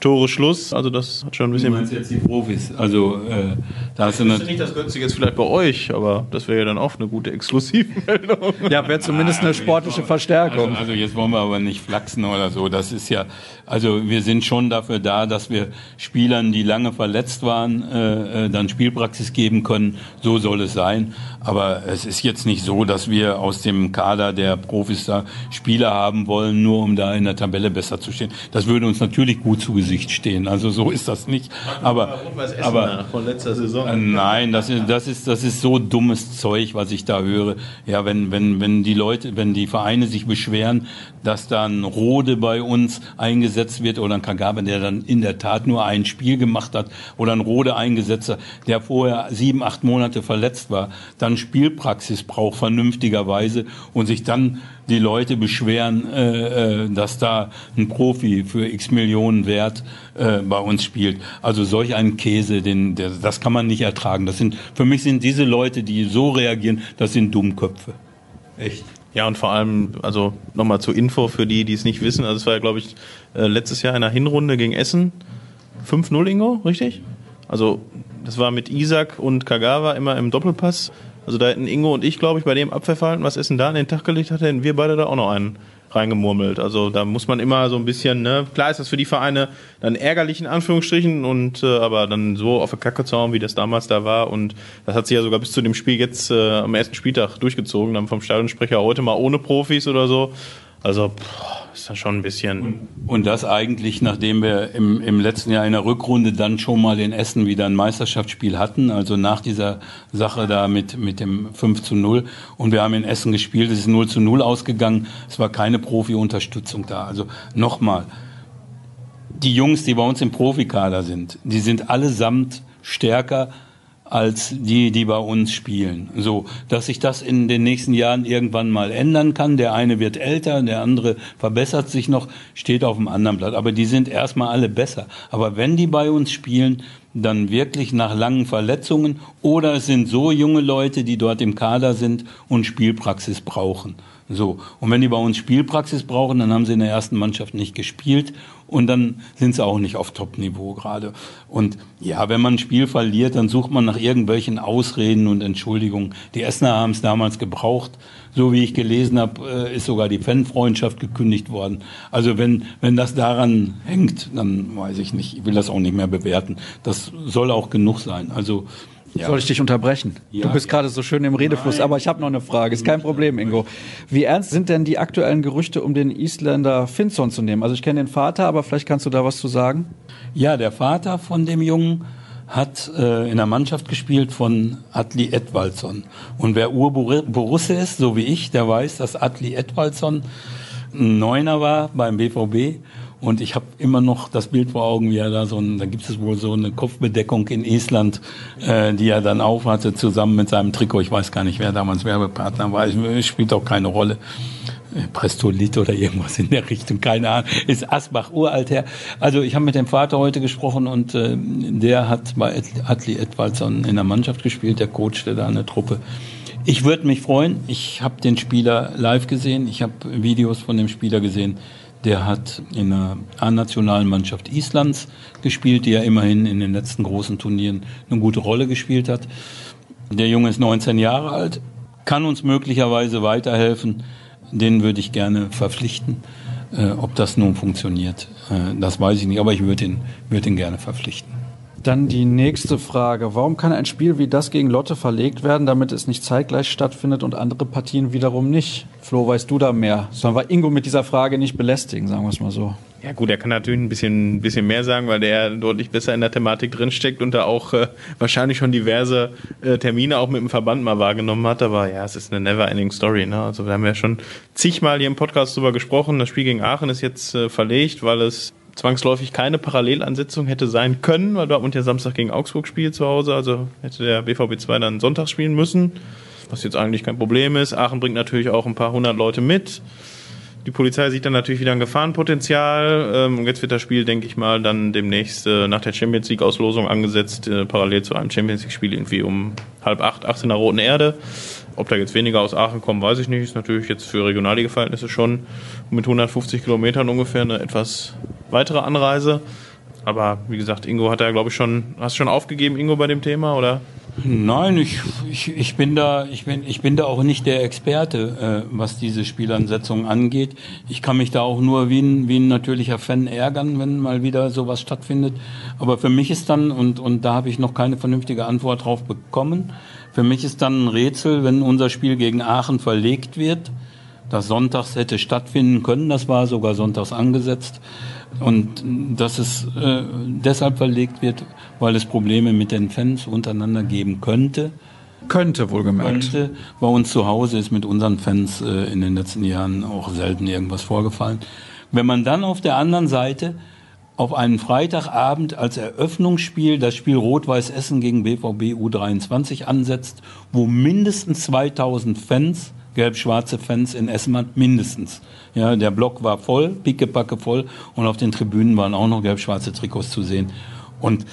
Tore Schluss. Also das hat schon ein bisschen. Du meinst jetzt die Profis. Also äh, da hast du ich nicht das Götze jetzt vielleicht bei euch, aber das wäre ja dann auch eine gute Exklusivmeldung. Ja, wäre zumindest eine sportliche Verstärkung. Also, also, jetzt wollen wir aber nicht flachsen oder so. Das ist ja, also wir sind schon dafür da, dass wir Spielern, die lange verletzt waren, äh, äh dann Spielpraxis geben können. So soll es sein. Aber es ist jetzt nicht so, dass wir aus dem Kader der Profis da Spieler haben wollen, nur um da in der Tabelle besser zu stehen. Das würde uns natürlich gut zu Gesicht stehen. Also so ist das nicht. Aber, aber von letzter Saison. Nein, das ist, das ist, das ist so dummes Zeug, was ich da höre. Ja, wenn, wenn, wenn die Leute, wenn die Vereine sich beschweren, dass dann Rode bei uns eingesetzt wird oder ein Kagabe, der dann in der Tat nur ein Spiel gemacht hat oder ein Rode eingesetzt hat, der vorher sieben, acht Monate verletzt war, dann Spielpraxis braucht vernünftigerweise und sich dann die Leute beschweren, äh, äh, dass da ein Profi für x Millionen wert äh, bei uns spielt. Also solch einen Käse, den, der, das kann man nicht ertragen. Das sind, für mich sind diese Leute, die so reagieren, das sind Dummköpfe. Echt. Ja, und vor allem, also nochmal zur Info für die, die es nicht wissen. Also es war ja, glaube ich, äh, letztes Jahr in der Hinrunde gegen Essen 5-0, Ingo, richtig? Also das war mit Isaac und Kagawa immer im Doppelpass. Also da hätten Ingo und ich, glaube ich, bei dem Abwehrverhalten, was Essen da an den Tag gelegt hat, hätten wir beide da auch noch einen reingemurmelt. Also da muss man immer so ein bisschen, ne, klar ist das für die Vereine dann ärgerlich in Anführungsstrichen und äh, aber dann so auf der Kacke zu hauen, wie das damals da war und das hat sich ja sogar bis zu dem Spiel jetzt äh, am ersten Spieltag durchgezogen, dann vom Stadionsprecher heute mal ohne Profis oder so. Also pff, ist schon ein bisschen. Und, und, das eigentlich, nachdem wir im, im letzten Jahr in der Rückrunde dann schon mal in Essen wieder ein Meisterschaftsspiel hatten, also nach dieser Sache da mit, mit dem 5 zu 0. Und wir haben in Essen gespielt, es ist 0 zu 0 ausgegangen, es war keine Profi-Unterstützung da. Also nochmal, die Jungs, die bei uns im Profikader sind, die sind allesamt stärker als die, die bei uns spielen. So, dass sich das in den nächsten Jahren irgendwann mal ändern kann. Der eine wird älter, der andere verbessert sich noch, steht auf dem anderen Blatt. Aber die sind erstmal alle besser. Aber wenn die bei uns spielen, dann wirklich nach langen Verletzungen oder es sind so junge Leute, die dort im Kader sind und Spielpraxis brauchen. So. Und wenn die bei uns Spielpraxis brauchen, dann haben sie in der ersten Mannschaft nicht gespielt und dann sind sie auch nicht auf Top-Niveau gerade. Und ja, wenn man ein Spiel verliert, dann sucht man nach irgendwelchen Ausreden und Entschuldigungen. Die Essener haben es damals gebraucht. So wie ich gelesen habe, äh, ist sogar die Fanfreundschaft gekündigt worden. Also wenn, wenn das daran hängt, dann weiß ich nicht. Ich will das auch nicht mehr bewerten. Das soll auch genug sein. Also ja. Soll ich dich unterbrechen? Ja, du bist ja. gerade so schön im Redefluss, Nein. aber ich habe noch eine Frage. Ist kein Problem, Ingo. Wie ernst sind denn die aktuellen Gerüchte, um den Isländer Finson zu nehmen? Also ich kenne den Vater, aber vielleicht kannst du da was zu sagen? Ja, der Vater von dem Jungen hat äh, in der Mannschaft gespielt von Atli Edvaldsson. Und wer Urborusse ist, so wie ich, der weiß, dass Atli Edvaldsson ein Neuner war beim BVB und ich habe immer noch das Bild vor Augen, wie er da so ein, da gibt es wohl so eine Kopfbedeckung in Island, äh, die er dann aufhatte, zusammen mit seinem Trikot. Ich weiß gar nicht, wer damals Werbepartner war. Spielt auch keine Rolle. Prestolit oder irgendwas in der Richtung, keine Ahnung, ist Asbach uralt her. Also ich habe mit dem Vater heute gesprochen und äh, der hat bei Atli Edwaldson in der Mannschaft gespielt, der coachte da eine Truppe. Ich würde mich freuen. Ich habe den Spieler live gesehen. Ich habe Videos von dem Spieler gesehen. Der hat in der A-nationalen Mannschaft Islands gespielt, die ja immerhin in den letzten großen Turnieren eine gute Rolle gespielt hat. Der Junge ist 19 Jahre alt, kann uns möglicherweise weiterhelfen. Den würde ich gerne verpflichten. Äh, ob das nun funktioniert, äh, das weiß ich nicht, aber ich würde ihn, würd ihn gerne verpflichten. Dann die nächste Frage. Warum kann ein Spiel wie das gegen Lotte verlegt werden, damit es nicht zeitgleich stattfindet und andere Partien wiederum nicht? Flo, weißt du da mehr? Sollen wir Ingo mit dieser Frage nicht belästigen, sagen wir es mal so. Ja gut, er kann natürlich ein bisschen, bisschen mehr sagen, weil der deutlich besser in der Thematik drinsteckt und da auch äh, wahrscheinlich schon diverse äh, Termine auch mit dem Verband mal wahrgenommen hat. Aber ja, es ist eine never-ending Story. Ne? Also wir haben ja schon zigmal hier im Podcast drüber gesprochen. Das Spiel gegen Aachen ist jetzt äh, verlegt, weil es zwangsläufig keine Parallelansetzung hätte sein können, weil Dortmund ja Samstag gegen Augsburg spielt zu Hause. Also hätte der BVB 2 dann Sonntag spielen müssen, was jetzt eigentlich kein Problem ist. Aachen bringt natürlich auch ein paar hundert Leute mit. Die Polizei sieht dann natürlich wieder ein Gefahrenpotenzial. Ähm, und jetzt wird das Spiel, denke ich mal, dann demnächst äh, nach der Champions League-Auslosung angesetzt, äh, parallel zu einem Champions League-Spiel irgendwie um halb acht, acht in der Roten Erde. Ob da jetzt weniger aus Aachen kommen, weiß ich nicht. Ist natürlich jetzt für Regionalliga-Verhältnisse schon mit 150 Kilometern ungefähr eine etwas weitere Anreise. Aber wie gesagt, Ingo hat da, glaube ich, schon. Hast du schon aufgegeben, Ingo, bei dem Thema, oder? Nein, ich, ich, ich, bin da, ich, bin, ich bin da auch nicht der Experte, äh, was diese Spielansetzung angeht. Ich kann mich da auch nur wie ein, wie ein natürlicher Fan ärgern, wenn mal wieder sowas stattfindet. Aber für mich ist dann, und, und da habe ich noch keine vernünftige Antwort drauf bekommen, für mich ist dann ein Rätsel, wenn unser Spiel gegen Aachen verlegt wird, das sonntags hätte stattfinden können, das war sogar sonntags angesetzt, und dass es äh, deshalb verlegt wird, weil es Probleme mit den Fans untereinander geben könnte. Könnte, wohlgemerkt. Könnte. Bei uns zu Hause ist mit unseren Fans äh, in den letzten Jahren auch selten irgendwas vorgefallen. Wenn man dann auf der anderen Seite auf einen Freitagabend als Eröffnungsspiel das Spiel Rot-Weiß Essen gegen BVB U23 ansetzt, wo mindestens 2000 Fans gelb-schwarze Fans in Essenmann mindestens. Ja, der Block war voll, pickepacke voll und auf den Tribünen waren auch noch gelb-schwarze Trikots zu sehen. Und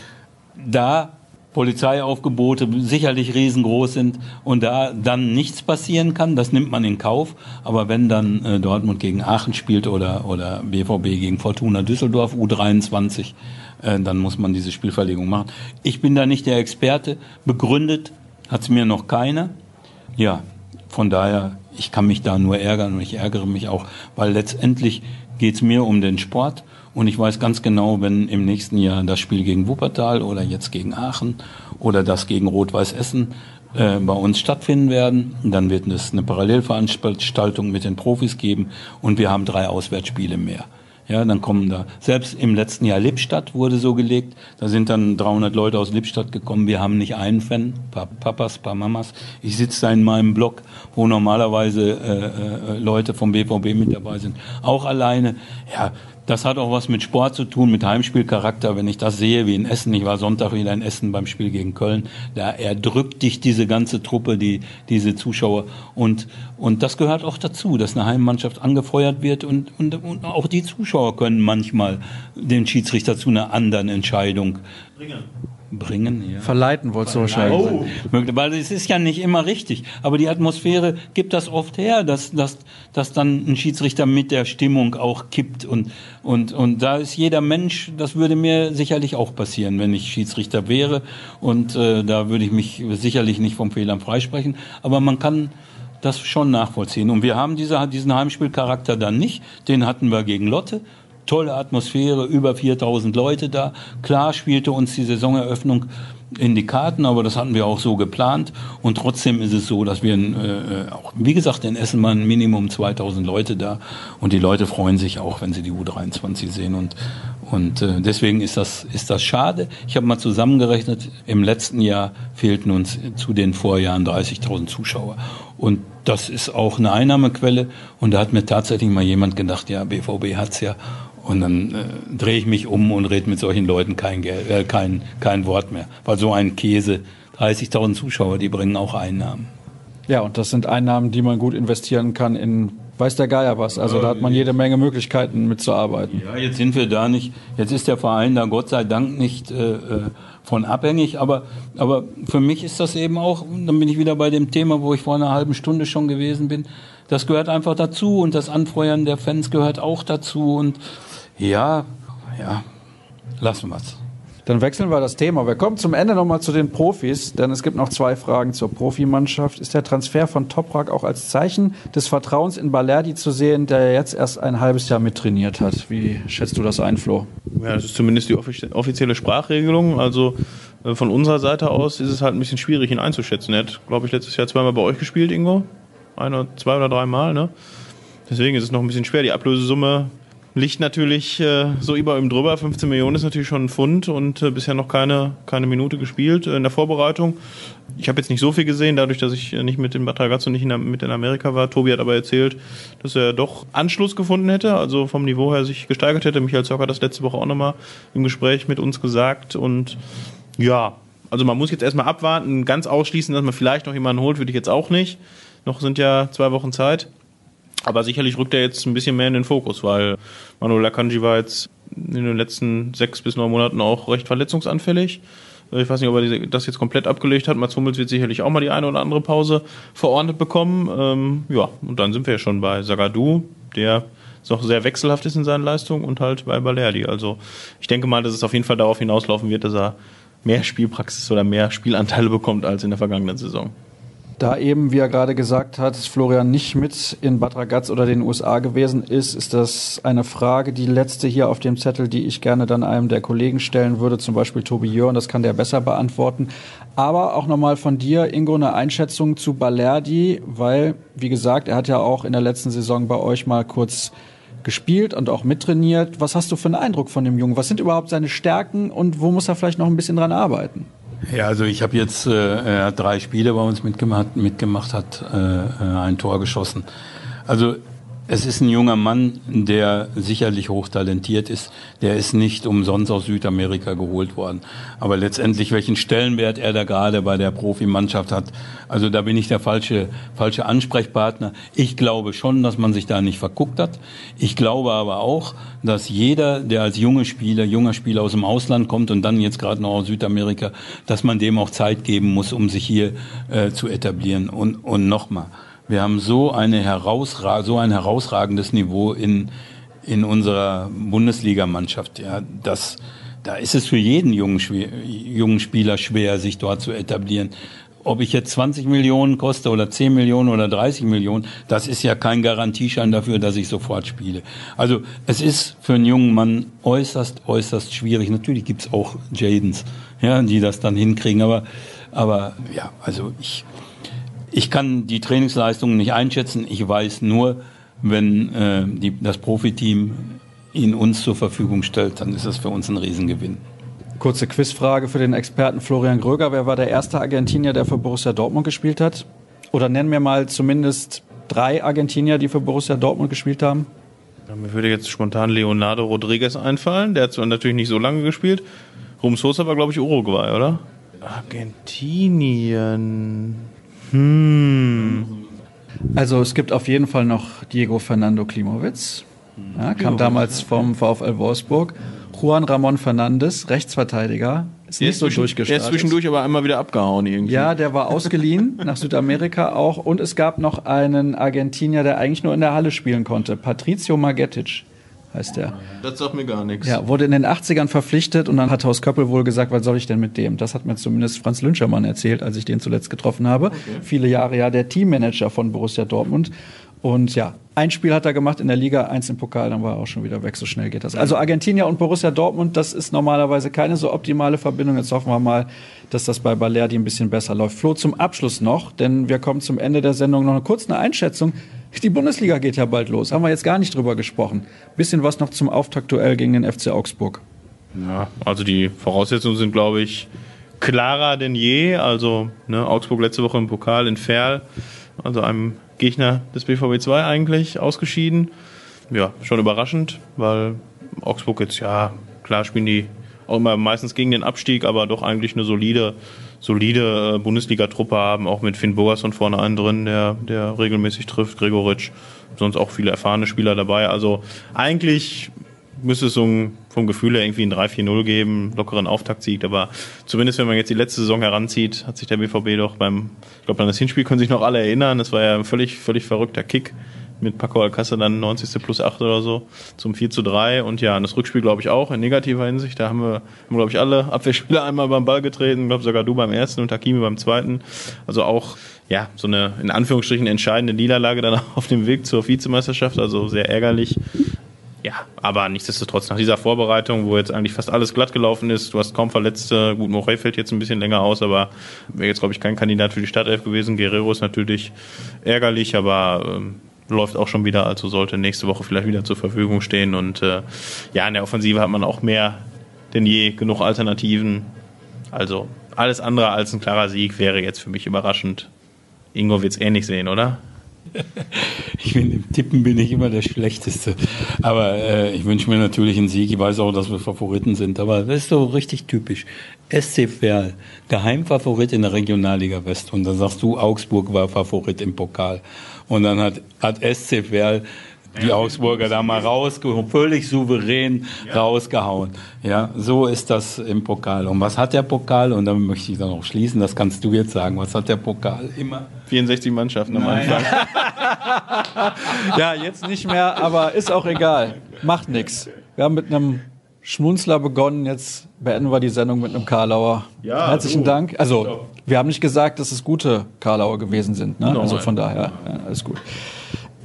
da Polizeiaufgebote sicherlich riesengroß sind und da dann nichts passieren kann, das nimmt man in Kauf. Aber wenn dann äh, Dortmund gegen Aachen spielt oder, oder BVB gegen Fortuna Düsseldorf U23, äh, dann muss man diese Spielverlegung machen. Ich bin da nicht der Experte. Begründet hat es mir noch keiner. Ja, von daher, ich kann mich da nur ärgern und ich ärgere mich auch, weil letztendlich geht es mir um den Sport und ich weiß ganz genau, wenn im nächsten Jahr das Spiel gegen Wuppertal oder jetzt gegen Aachen oder das gegen Rot-Weiß Essen äh, bei uns stattfinden werden, dann wird es eine Parallelveranstaltung mit den Profis geben und wir haben drei Auswärtsspiele mehr. Ja, dann kommen da, selbst im letzten Jahr Lippstadt wurde so gelegt, da sind dann 300 Leute aus Lippstadt gekommen, wir haben nicht einen Fan, paar Papas, paar Mamas. Ich sitze da in meinem Block, wo normalerweise äh, äh, Leute vom BVB mit dabei sind, auch alleine. Ja, das hat auch was mit Sport zu tun, mit Heimspielcharakter. Wenn ich das sehe, wie in Essen, ich war Sonntag wieder in Essen beim Spiel gegen Köln, da erdrückt dich diese ganze Truppe, die, diese Zuschauer. Und, und das gehört auch dazu, dass eine Heimmannschaft angefeuert wird und, und, und auch die Zuschauer können manchmal den Schiedsrichter zu einer anderen Entscheidung bringen bringen. Ja. Verleiten wolltest du wahrscheinlich. Oh. Weil es ist ja nicht immer richtig. Aber die Atmosphäre gibt das oft her, dass, dass, dass dann ein Schiedsrichter mit der Stimmung auch kippt. Und, und, und da ist jeder Mensch, das würde mir sicherlich auch passieren, wenn ich Schiedsrichter wäre. Und äh, da würde ich mich sicherlich nicht vom Fehlern freisprechen. Aber man kann das schon nachvollziehen. Und wir haben diese, diesen Heimspielcharakter dann nicht. Den hatten wir gegen Lotte tolle Atmosphäre, über 4000 Leute da. Klar spielte uns die Saisoneröffnung in die Karten, aber das hatten wir auch so geplant. Und trotzdem ist es so, dass wir, äh, auch, wie gesagt, in Essen waren Minimum 2000 Leute da. Und die Leute freuen sich auch, wenn sie die U23 sehen. Und, und äh, deswegen ist das, ist das schade. Ich habe mal zusammengerechnet, im letzten Jahr fehlten uns zu den Vorjahren 30.000 Zuschauer. Und das ist auch eine Einnahmequelle. Und da hat mir tatsächlich mal jemand gedacht, ja, BVB hat's ja. Und dann äh, drehe ich mich um und rede mit solchen Leuten kein, äh, kein, kein Wort mehr. Weil so ein Käse, 30.000 Zuschauer, die bringen auch Einnahmen. Ja, und das sind Einnahmen, die man gut investieren kann in weiß der Geier was. Also da hat man jede Menge Möglichkeiten mitzuarbeiten. Ja, jetzt sind wir da nicht, jetzt ist der Verein da Gott sei Dank nicht äh, äh, von abhängig, aber, aber für mich ist das eben auch, dann bin ich wieder bei dem Thema, wo ich vor einer halben Stunde schon gewesen bin, das gehört einfach dazu und das Anfeuern der Fans gehört auch dazu und ja, ja, lassen wir's. Dann wechseln wir das Thema. Wir kommen zum Ende nochmal zu den Profis, denn es gibt noch zwei Fragen zur Profimannschaft. Ist der Transfer von Toprak auch als Zeichen des Vertrauens in Balerdi zu sehen, der jetzt erst ein halbes Jahr mittrainiert hat? Wie schätzt du das ein, Flo? Ja, das ist zumindest die offizielle Sprachregelung. Also äh, von unserer Seite aus ist es halt ein bisschen schwierig, ihn einzuschätzen. Er hat, glaube ich, letztes Jahr zweimal bei euch gespielt, Ingo. Ein oder zwei oder dreimal, ne? Deswegen ist es noch ein bisschen schwer. Die Ablösesumme liegt natürlich äh, so über ihm drüber. 15 Millionen ist natürlich schon ein Pfund und äh, bisher noch keine, keine Minute gespielt äh, in der Vorbereitung. Ich habe jetzt nicht so viel gesehen, dadurch, dass ich äh, nicht mit dem Batragazzo nicht in, mit in Amerika war. Tobi hat aber erzählt, dass er doch Anschluss gefunden hätte, also vom Niveau her sich gesteigert hätte. Michael Zocker hat das letzte Woche auch nochmal im Gespräch mit uns gesagt und ja, also man muss jetzt erstmal abwarten, ganz ausschließen, dass man vielleicht noch jemanden holt, würde ich jetzt auch nicht. Noch sind ja zwei Wochen Zeit. Aber sicherlich rückt er jetzt ein bisschen mehr in den Fokus, weil Manuel Akanji war jetzt in den letzten sechs bis neun Monaten auch recht verletzungsanfällig. Ich weiß nicht, ob er das jetzt komplett abgelegt hat. Mats Hummels wird sicherlich auch mal die eine oder andere Pause verordnet bekommen. Ähm, ja, und dann sind wir ja schon bei Sagadu, der noch sehr wechselhaft ist in seinen Leistungen und halt bei Balerdi. Also ich denke mal, dass es auf jeden Fall darauf hinauslaufen wird, dass er mehr Spielpraxis oder mehr Spielanteile bekommt als in der vergangenen Saison. Da eben, wie er gerade gesagt hat, Florian nicht mit in Bad Ragaz oder den USA gewesen ist, ist das eine Frage, die letzte hier auf dem Zettel, die ich gerne dann einem der Kollegen stellen würde, zum Beispiel Tobi Jörn, das kann der besser beantworten. Aber auch nochmal von dir, Ingo, eine Einschätzung zu Balerdi, weil, wie gesagt, er hat ja auch in der letzten Saison bei euch mal kurz gespielt und auch mittrainiert. Was hast du für einen Eindruck von dem Jungen? Was sind überhaupt seine Stärken und wo muss er vielleicht noch ein bisschen dran arbeiten? Ja, also ich habe jetzt, äh, drei Spiele bei uns mitgemacht, mitgemacht hat äh, äh ein Tor geschossen. Also es ist ein junger Mann, der sicherlich hochtalentiert ist. Der ist nicht umsonst aus Südamerika geholt worden. Aber letztendlich, welchen Stellenwert er da gerade bei der Profimannschaft hat, also da bin ich der falsche, falsche Ansprechpartner. Ich glaube schon, dass man sich da nicht verguckt hat. Ich glaube aber auch, dass jeder, der als junge Spieler, junger Spieler aus dem Ausland kommt und dann jetzt gerade noch aus Südamerika, dass man dem auch Zeit geben muss, um sich hier äh, zu etablieren. Und, und nochmal, wir haben so, eine herausra so ein herausragendes Niveau in, in unserer Bundesligamannschaft. Ja, das, da ist es für jeden jungen, jungen Spieler schwer, sich dort zu etablieren. Ob ich jetzt 20 Millionen koste oder 10 Millionen oder 30 Millionen, das ist ja kein Garantieschein dafür, dass ich sofort spiele. Also es ist für einen jungen Mann äußerst, äußerst schwierig. Natürlich gibt's auch Jadens, ja, die das dann hinkriegen, aber, aber ja, also ich, ich kann die Trainingsleistungen nicht einschätzen. Ich weiß nur, wenn äh, die, das Profiteam ihn uns zur Verfügung stellt, dann ist das für uns ein Riesengewinn. Kurze Quizfrage für den Experten Florian Gröger. Wer war der erste Argentinier, der für Borussia Dortmund gespielt hat? Oder nennen wir mal zumindest drei Argentinier, die für Borussia Dortmund gespielt haben. Ja, mir würde jetzt spontan Leonardo Rodriguez einfallen. Der hat zwar natürlich nicht so lange gespielt. Rum Sosa war, glaube ich, Uruguay, oder? Argentinien. Hm. Also es gibt auf jeden Fall noch Diego Fernando Klimowitz. Ja, kam damals vom VfL Wolfsburg. Juan Ramon Fernandes, Rechtsverteidiger, ist der nicht ist so durchgestartet. Der ist zwischendurch aber einmal wieder abgehauen irgendwie. Ja, der war ausgeliehen nach Südamerika auch. Und es gab noch einen Argentinier, der eigentlich nur in der Halle spielen konnte. Patricio Margetic heißt der. Das sagt mir gar nichts. Ja, wurde in den 80ern verpflichtet und dann hat Haus Köppel wohl gesagt, was soll ich denn mit dem? Das hat mir zumindest Franz Lünschermann erzählt, als ich den zuletzt getroffen habe. Okay. Viele Jahre ja der Teammanager von Borussia Dortmund. Und ja, ein Spiel hat er gemacht in der Liga, eins im Pokal, dann war er auch schon wieder weg. So schnell geht das. Also Argentinier und Borussia Dortmund, das ist normalerweise keine so optimale Verbindung. Jetzt hoffen wir mal, dass das bei Balerdi ein bisschen besser läuft. Flo, zum Abschluss noch, denn wir kommen zum Ende der Sendung noch eine kurze Einschätzung. Die Bundesliga geht ja bald los. Haben wir jetzt gar nicht drüber gesprochen. Bisschen was noch zum Auftaktduell gegen den FC Augsburg. Ja, also die Voraussetzungen sind, glaube ich, klarer denn je. Also ne, Augsburg letzte Woche im Pokal in Ferl, also einem Gegner des BVB 2 eigentlich ausgeschieden. Ja, schon überraschend, weil Augsburg jetzt, ja, klar spielen die auch immer meistens gegen den Abstieg, aber doch eigentlich eine solide, solide äh, Bundesliga-Truppe haben, auch mit Finn Bogerson vorne einen drin, der, der regelmäßig trifft, Gregoritsch, sonst auch viele erfahrene Spieler dabei. Also eigentlich müsste es ein, vom Gefühl her irgendwie ein 3-4-0 geben, lockeren Auftaktsieg, aber zumindest wenn man jetzt die letzte Saison heranzieht, hat sich der BVB doch beim, ich glaube an das Hinspiel können sich noch alle erinnern, das war ja ein völlig, völlig verrückter Kick mit Paco Alcácer dann 90. plus 8 oder so zum 4 zu 3 und ja, das Rückspiel glaube ich auch in negativer Hinsicht, da haben wir, haben glaube ich alle Abwehrspieler einmal beim Ball getreten, glaube sogar du beim ersten und Hakimi beim zweiten, also auch ja, so eine in Anführungsstrichen entscheidende Niederlage dann auf dem Weg zur Vizemeisterschaft, also sehr ärgerlich. Ja, aber nichtsdestotrotz nach dieser Vorbereitung, wo jetzt eigentlich fast alles glatt gelaufen ist, du hast kaum Verletzte, gut, Morey fällt jetzt ein bisschen länger aus, aber wäre jetzt, glaube ich, kein Kandidat für die Startelf gewesen. Guerrero ist natürlich ärgerlich, aber ähm, läuft auch schon wieder, also sollte nächste Woche vielleicht wieder zur Verfügung stehen. Und äh, ja, in der Offensive hat man auch mehr denn je genug Alternativen. Also alles andere als ein klarer Sieg wäre jetzt für mich überraschend. Ingo wird es ähnlich sehen, oder? Ich bin im Tippen bin ich immer der Schlechteste. Aber äh, ich wünsche mir natürlich einen Sieg. Ich weiß auch, dass wir Favoriten sind. Aber das ist so richtig typisch. SC Verl, Geheimfavorit in der Regionalliga West. Und dann sagst du, Augsburg war Favorit im Pokal. Und dann hat, hat SC Verl die Augsburger da mal rausgehauen, völlig souverän rausgehauen. Ja, so ist das im Pokal. Und was hat der Pokal? Und dann möchte ich dann auch schließen, das kannst du jetzt sagen. Was hat der Pokal immer? 64 Mannschaften am Anfang. ja, jetzt nicht mehr, aber ist auch egal. Macht nichts. Wir haben mit einem Schmunzler begonnen. Jetzt beenden wir die Sendung mit einem Karlauer. Ja, Herzlichen du. Dank. Also, wir haben nicht gesagt, dass es gute Karlauer gewesen sind. Ne? Also von daher, ja, alles gut.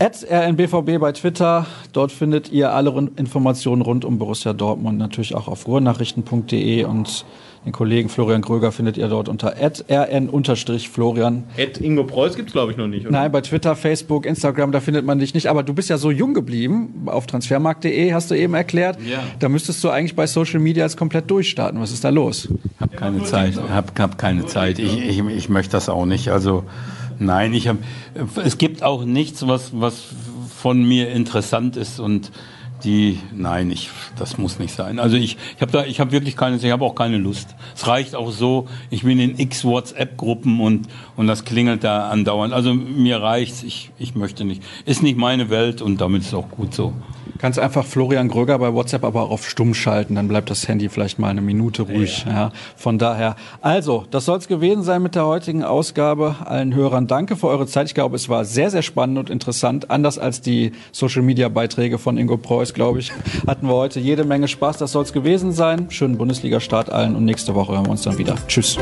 At rnbvb bei Twitter. Dort findet ihr alle Informationen rund um Borussia Dortmund. Natürlich auch auf ruhrnachrichten.de und den Kollegen Florian Gröger findet ihr dort unter rn-florian. At Ingo Preuß gibt's glaube ich noch nicht, oder? Nein, bei Twitter, Facebook, Instagram, da findet man dich nicht. Aber du bist ja so jung geblieben. Auf transfermarkt.de hast du eben erklärt. Ja. Da müsstest du eigentlich bei Social Media jetzt komplett durchstarten. Was ist da los? Ich habe keine Zeit. Hab, hab keine Zeit. Ich, ich, ich möchte das auch nicht. Also Nein, ich hab, es gibt auch nichts, was, was von mir interessant ist und die, nein, ich, das muss nicht sein. Also ich, ich habe da, ich habe wirklich keine, ich habe auch keine Lust. Es reicht auch so. Ich bin in x WhatsApp-Gruppen und und das klingelt da andauernd. Also mir reicht's. Ich, ich möchte nicht. Ist nicht meine Welt und damit ist es auch gut so. Kannst einfach Florian Gröger bei WhatsApp aber auch auf Stumm schalten, dann bleibt das Handy vielleicht mal eine Minute ruhig. Ja. ja. Von daher. Also, das soll es gewesen sein mit der heutigen Ausgabe. Allen Hörern danke für eure Zeit. Ich glaube, es war sehr, sehr spannend und interessant. Anders als die Social Media Beiträge von Ingo Preuß, glaube ich, hatten wir heute jede Menge Spaß. Das soll es gewesen sein. Schönen Bundesliga-Start allen und nächste Woche hören wir uns dann wieder. Tschüss.